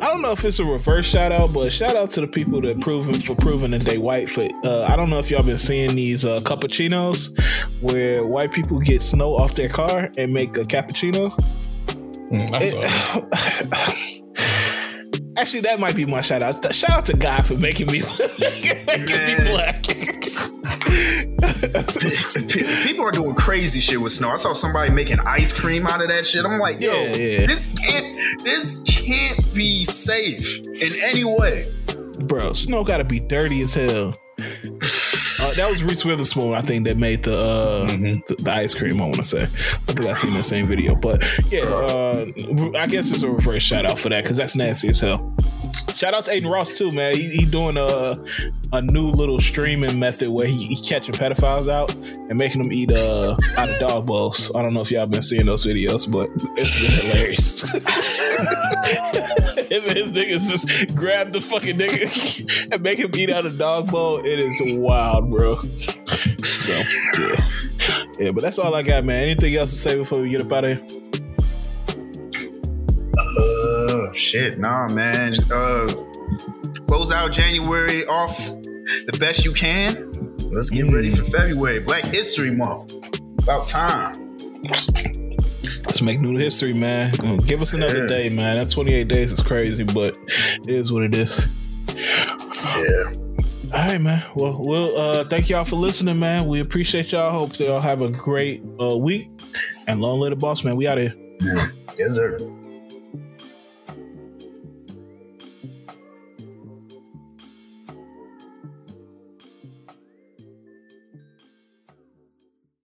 I don't know if it's a reverse shout out, but shout out to the people that proven for proving that they white. For uh, I don't know if y'all been seeing these uh, cappuccinos where white people get snow off their car and make a cappuccino. Mm, I saw that. Actually, that might be my shout out. Shout out to God for making me making me black. People are doing crazy shit with snow. I saw somebody making ice cream out of that shit. I'm like, yo, Yeah, yeah. this can't this can't be safe in any way. Bro, snow got to be dirty as hell. Uh, that was Reese Witherspoon, I think, that made the, uh, Mhm. the the ice cream. I want to say, I think I seen the same video, but yeah, uh, I guess it's a reverse shout out for that because that's nasty as hell. Shout out to Adin Ross too, man. He, he doing a a new little streaming method where he, he catching pedophiles out and making them eat uh out of dog bowls. I don't know if y'all been seeing those videos, but it's been hilarious. Him and his niggas just grab the fucking nigga and make him eat out of dog bowl. It is wild, bro. So yeah, yeah. But that's all I got, man. Anything else to say before we get up out of here? Shit, nah, man. Uh, close out January off the best you can. Let's get ready for February, Black History Month. About time. Let's make new history, man. Uh, Give us another Yeah. day, man. That 28 days is crazy, but it is what it is. Yeah. All right, man. Well, we'll uh, thank y'all for listening, man. We appreciate y'all. Hope y'all have a great uh, week. And long live the boss, man. We out here. Yes, sir.